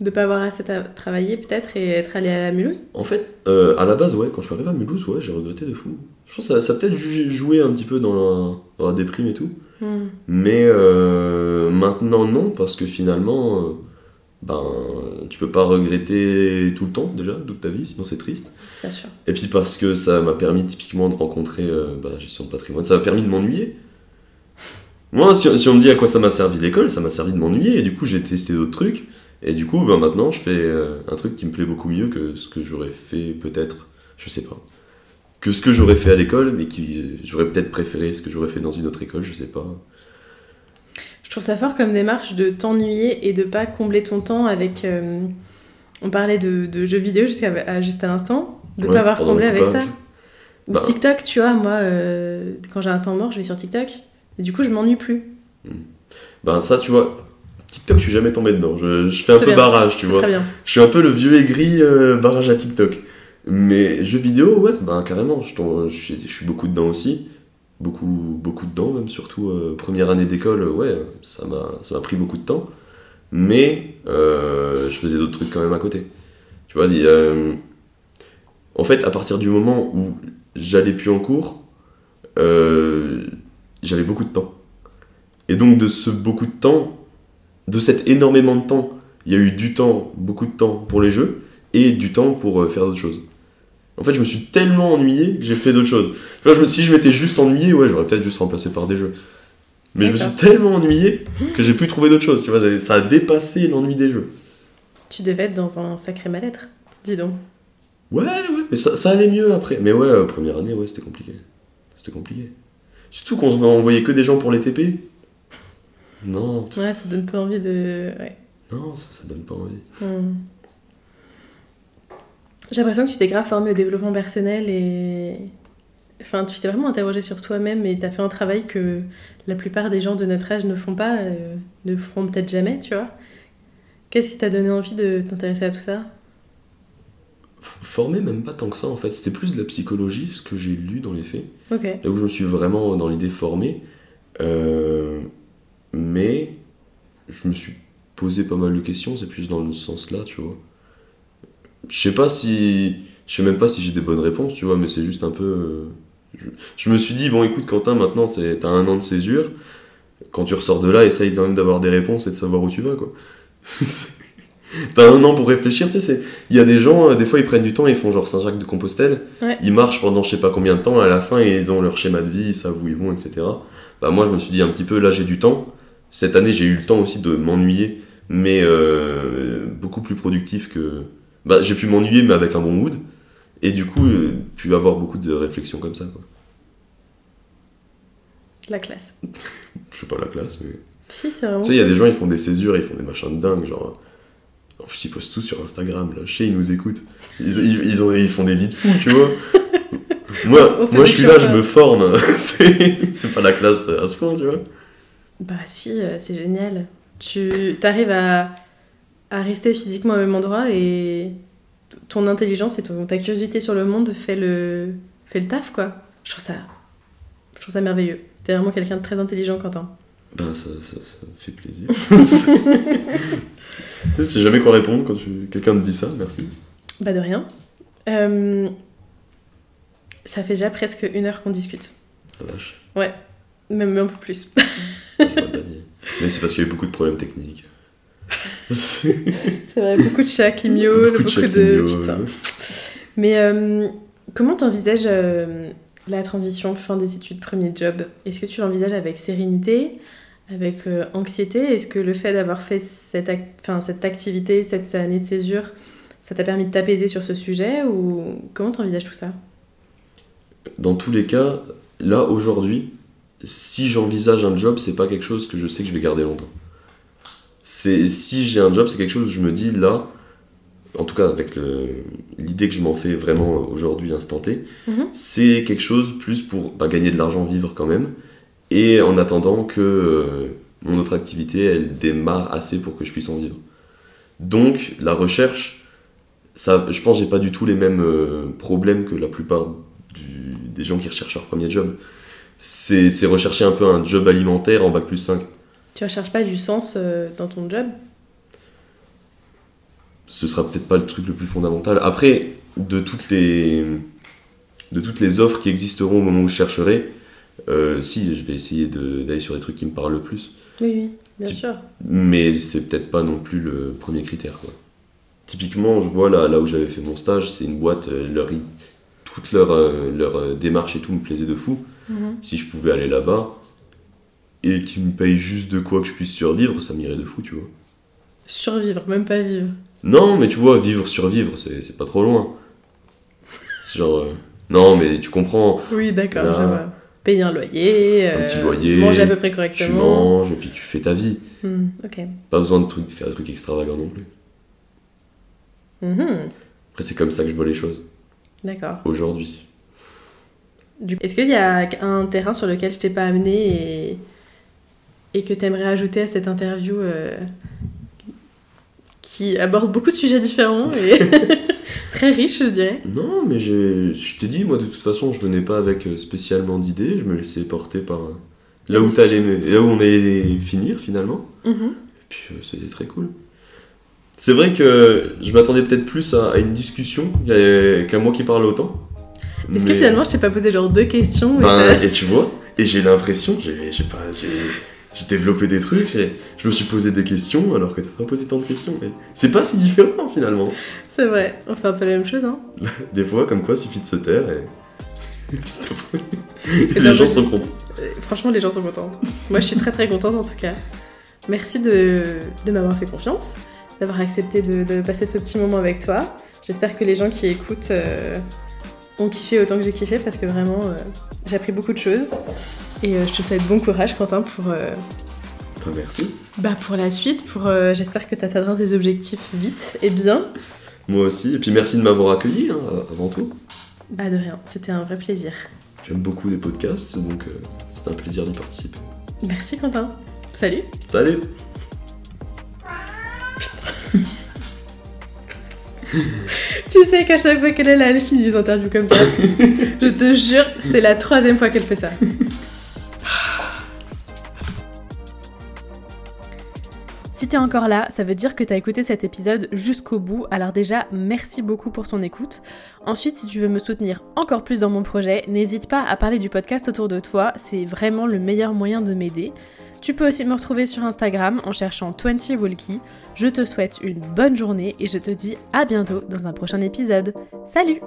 De pas avoir assez travaillé peut-être et être allé à Mulhouse? En fait, euh, à la base, ouais, quand je suis arrivé à Mulhouse, ouais, j'ai regretté de fou. Je pense que ça, ça a peut-être joué un petit peu dans la, dans la déprime et tout. Hmm. Mais euh, maintenant, non, parce que finalement, euh, ben, tu peux pas regretter tout le temps, déjà, toute ta vie, sinon c'est triste. Bien sûr. Et puis parce que ça m'a permis typiquement de rencontrer euh, bah, la gestion de patrimoine, ça m'a permis de m'ennuyer. Moi, si, si on me dit à quoi ça m'a servi l'école, ça m'a servi de m'ennuyer, et du coup j'ai testé d'autres trucs, et du coup bah, maintenant je fais euh, un truc qui me plaît beaucoup mieux que ce que j'aurais fait peut-être, je sais pas, que ce que j'aurais fait à l'école, mais qui euh, j'aurais peut-être préféré ce que j'aurais fait dans une autre école, je sais pas. Je trouve ça fort comme démarche de t'ennuyer et de pas combler ton temps avec. euh, on parlait de, de jeux vidéo jusqu'à à- juste à l'instant, de Ouais, pas avoir comblé avec ça. Ou Bah. TikTok, tu vois, moi, euh, quand j'ai un temps mort, je vais sur TikTok. Et du coup, je m'ennuie plus. Ben ça, tu vois, TikTok, je suis jamais tombé dedans, je, je fais un peu bien. barrage, tu vois. très bien. Je suis un peu le vieux aigri euh, barrage à TikTok. Mais jeux vidéo, ouais, bah carrément, je, tombe- je, suis, je suis beaucoup dedans aussi. Beaucoup, beaucoup dedans, même surtout euh, première année d'école, ouais, ça m'a pris beaucoup de temps. Mais euh, je faisais d'autres trucs quand même à côté. Tu vois, a- en fait, à partir du moment où j'allais plus en cours, euh, j'avais beaucoup de temps. Et donc, de ce beaucoup de temps, de cet énormément de temps, il y a eu du temps, beaucoup de temps pour les jeux, et du temps pour euh, faire d'autres choses. En fait, je me suis tellement ennuyé que j'ai fait d'autres choses. Je me- si je m'étais juste ennuyé, ouais, j'aurais peut-être juste remplacé par des jeux. Mais je me suis tellement ennuyé [gasps] que j'ai pu trouver d'autres choses. Tu vois, ça- ça a dépassé l'ennui des jeux. Tu devais être dans un sacré mal-être. Dis donc. Ouais, ouais, mais ça, ça allait mieux après. Mais ouais, euh, première année, ouais, c'était compliqué. C'était compliqué. Surtout qu'on envoyait que des gens pour les TP. Non, Ouais, ça donne pas envie de. Ouais. non, ça, ça donne pas envie. Hmm. J'ai l'impression que tu t'es grave formé au développement personnel et. Enfin, tu t'es vraiment interrogé sur toi-même et t'as fait un travail que la plupart des gens de notre âge ne font pas, euh, ne feront peut-être jamais, tu vois. Qu'est-ce qui t'a donné envie de t'intéresser à tout ça? Formé, même pas tant que ça en fait. C'était plus de la psychologie, ce que j'ai lu dans les faits. Ok. Là où je me suis vraiment dans l'idée formé. Euh, mais je me suis posé pas mal de questions, c'est plus dans le sens là, tu vois. Je sais pas si. Je sais même pas si j'ai des bonnes réponses, tu vois, mais c'est juste un peu. euh, Je, je me suis dit, bon écoute, Quentin, maintenant t'as un an de césure. Quand tu ressors de là, essaye quand même d'avoir des réponses et de savoir où tu vas, quoi. [laughs] T'as un an pour réfléchir, tu sais, il y a des gens, euh, des fois ils prennent du temps, ils font genre Saint-Jacques de Compostelle, Ouais. ils marchent pendant je sais pas combien de temps, à la fin ils ont leur schéma de vie, ils savent où ils vont, etc. Bah moi je me suis dit un petit peu, là j'ai du temps, cette année j'ai eu le temps aussi de m'ennuyer mais euh, beaucoup plus productif que. Bah, j'ai pu m'ennuyer, mais avec un bon mood, et du coup, euh, pu avoir beaucoup de réflexions comme ça. Quoi. La classe. Je sais pas la classe, mais. Si, c'est vraiment. Tu sais, il y a des gens, ils font des césures, ils font des machins de dingue, genre. En plus, ils postent tout sur Instagram, là. Chez, ils nous écoutent. Ils, ils, ils ont, ils font des vies de fous, tu vois. [laughs] moi, On moi je suis là, je me forme. [laughs] c'est c'est pas la classe à ce point, tu vois. Bah si, euh, c'est génial. Tu arrives à, à rester physiquement au même endroit et ton intelligence et ton, ta curiosité sur le monde fait le, fait le taf, quoi. Je trouve ça, je trouve ça merveilleux. T'es vraiment quelqu'un de très intelligent, Quentin. Ben, ça, ça, ça me fait plaisir. [laughs] je sais jamais quoi répondre quand tu... quelqu'un me dit ça, merci. Bah de rien. Euh, ça fait déjà presque une heure qu'on discute. Ça vache, Même un peu plus. j'aurais pas dit. Mais c'est parce qu'il y a eu beaucoup de problèmes techniques. C'est- vrai, beaucoup de chats qui miaulent, beaucoup, de. Putain. Mais euh, comment t'envisages euh, la transition fin des études, premier job? Est-ce que tu l'envisages avec sérénité, avec euh, anxiété? Est-ce que le fait d'avoir fait cette, ac- cette activité, cette année de césure, ça t'a permis de t'apaiser sur ce sujet Ou comment t'envisages tout ça? Dans tous les cas, là aujourd'hui, si j'envisage un job, c'est pas quelque chose que je sais que je vais garder longtemps. C'est si j'ai un job, c'est quelque chose où je me dis là, en tout cas avec l'idée que je m'en fais vraiment aujourd'hui instant T, Mhm. c'est quelque chose plus pour bah, gagner de l'argent, vivre quand même, et en attendant que euh, mon autre activité elle démarre assez pour que je puisse en vivre. Donc la recherche, ça, je pense que j'ai pas du tout les mêmes euh, problèmes que la plupart du- des gens qui recherchent leur premier job. C'est c'est rechercher un peu un job alimentaire en bac plus 5. Tu recherches pas du sens euh, dans ton job? Ce sera peut-être pas le truc le plus fondamental. Après, de toutes les, de toutes les offres qui existeront au moment où je chercherai, euh, si, je vais essayer de- d'aller sur des trucs qui me parlent le plus. Oui, oui, bien sûr. Mais c'est peut-être pas non plus le premier critère. Quoi. Typiquement, je vois là, là où j'avais fait mon stage, c'est une boîte, euh, leur, toute leur, leur démarche et tout me plaisait de fou. Mhm. Si je pouvais aller là-bas et qu'ils me payent juste de quoi que je puisse survivre, ça m'irait de fou, tu vois. Survivre, même pas vivre. Non, mais tu vois, vivre, survivre, c'est pas trop loin. C'est genre. euh, Non, mais tu comprends, Oui, d'accord, je vois. Payer un loyer, un euh, petit loyer, manger à peu près tu correctement. manges et puis tu fais ta vie. Hmm, ok. Pas besoin de, trucs, de faire des trucs extravagants non plus. Mhm, Après, c'est comme ça que je vois les choses D'accord. aujourd'hui. Est-ce qu'il y a un terrain sur lequel je t'ai pas amené et, et que tu aimerais ajouter à cette interview euh, qui aborde beaucoup de sujets différents et [laughs] très riche, je dirais? Non, mais je t'ai dit, moi, de toute façon, je venais pas avec euh, spécialement d'idées, je me laissais porter par euh, là où, t'allais me- là où on allait finir finalement. Mhm. Et puis c'était très cool. C'est vrai que je m'attendais peut-être plus à, à une discussion qu'à moi qui parle autant. Est-ce que finalement je t'ai pas posé genre deux questions et Ben, et tu vois, et j'ai l'impression, j'ai pas, j'ai développé des trucs, et je me suis posé des questions alors que t'as pas posé tant de questions. C'est pas si différent finalement. C'est vrai, on fait un peu la même chose, hein [laughs] Des fois, comme quoi, suffit de se taire et. [laughs] et les gens sont contents. Euh, Franchement, les gens sont contents. Moi, je suis très très contente en tout cas. Merci de, de m'avoir fait confiance, d'avoir accepté de, de passer ce petit moment avec toi. J'espère que les gens qui écoutent euh, ont kiffé autant que j'ai kiffé parce que vraiment, euh, j'ai appris beaucoup de choses. Et euh, je te souhaite bon courage, Quentin, pour, euh, Ben, merci. bah, pour la suite. Pour, euh, J'espère que tu atteindras tes objectifs vite et bien. Moi aussi. Et puis merci de m'avoir accueilli, hein, avant tout. Bah, de rien, c'était un vrai plaisir. J'aime beaucoup les podcasts, donc c'est un plaisir d'y participer. Merci, Quentin. Salut Salut [laughs] Tu sais qu'à chaque fois qu'elle est là, elle finit les interviews comme ça. [laughs] Je te jure, c'est la troisième fois qu'elle fait ça. Si t'es encore là, ça veut dire que t'as écouté cet épisode jusqu'au bout, alors déjà, merci beaucoup pour ton écoute. Ensuite, si tu veux me soutenir encore plus dans mon projet, n'hésite pas à parler du podcast autour de toi, c'est vraiment le meilleur moyen de m'aider. Tu peux aussi me retrouver sur Instagram en cherchant 20 Walkie. Je te souhaite une bonne journée et je te dis à bientôt dans un prochain épisode. Salut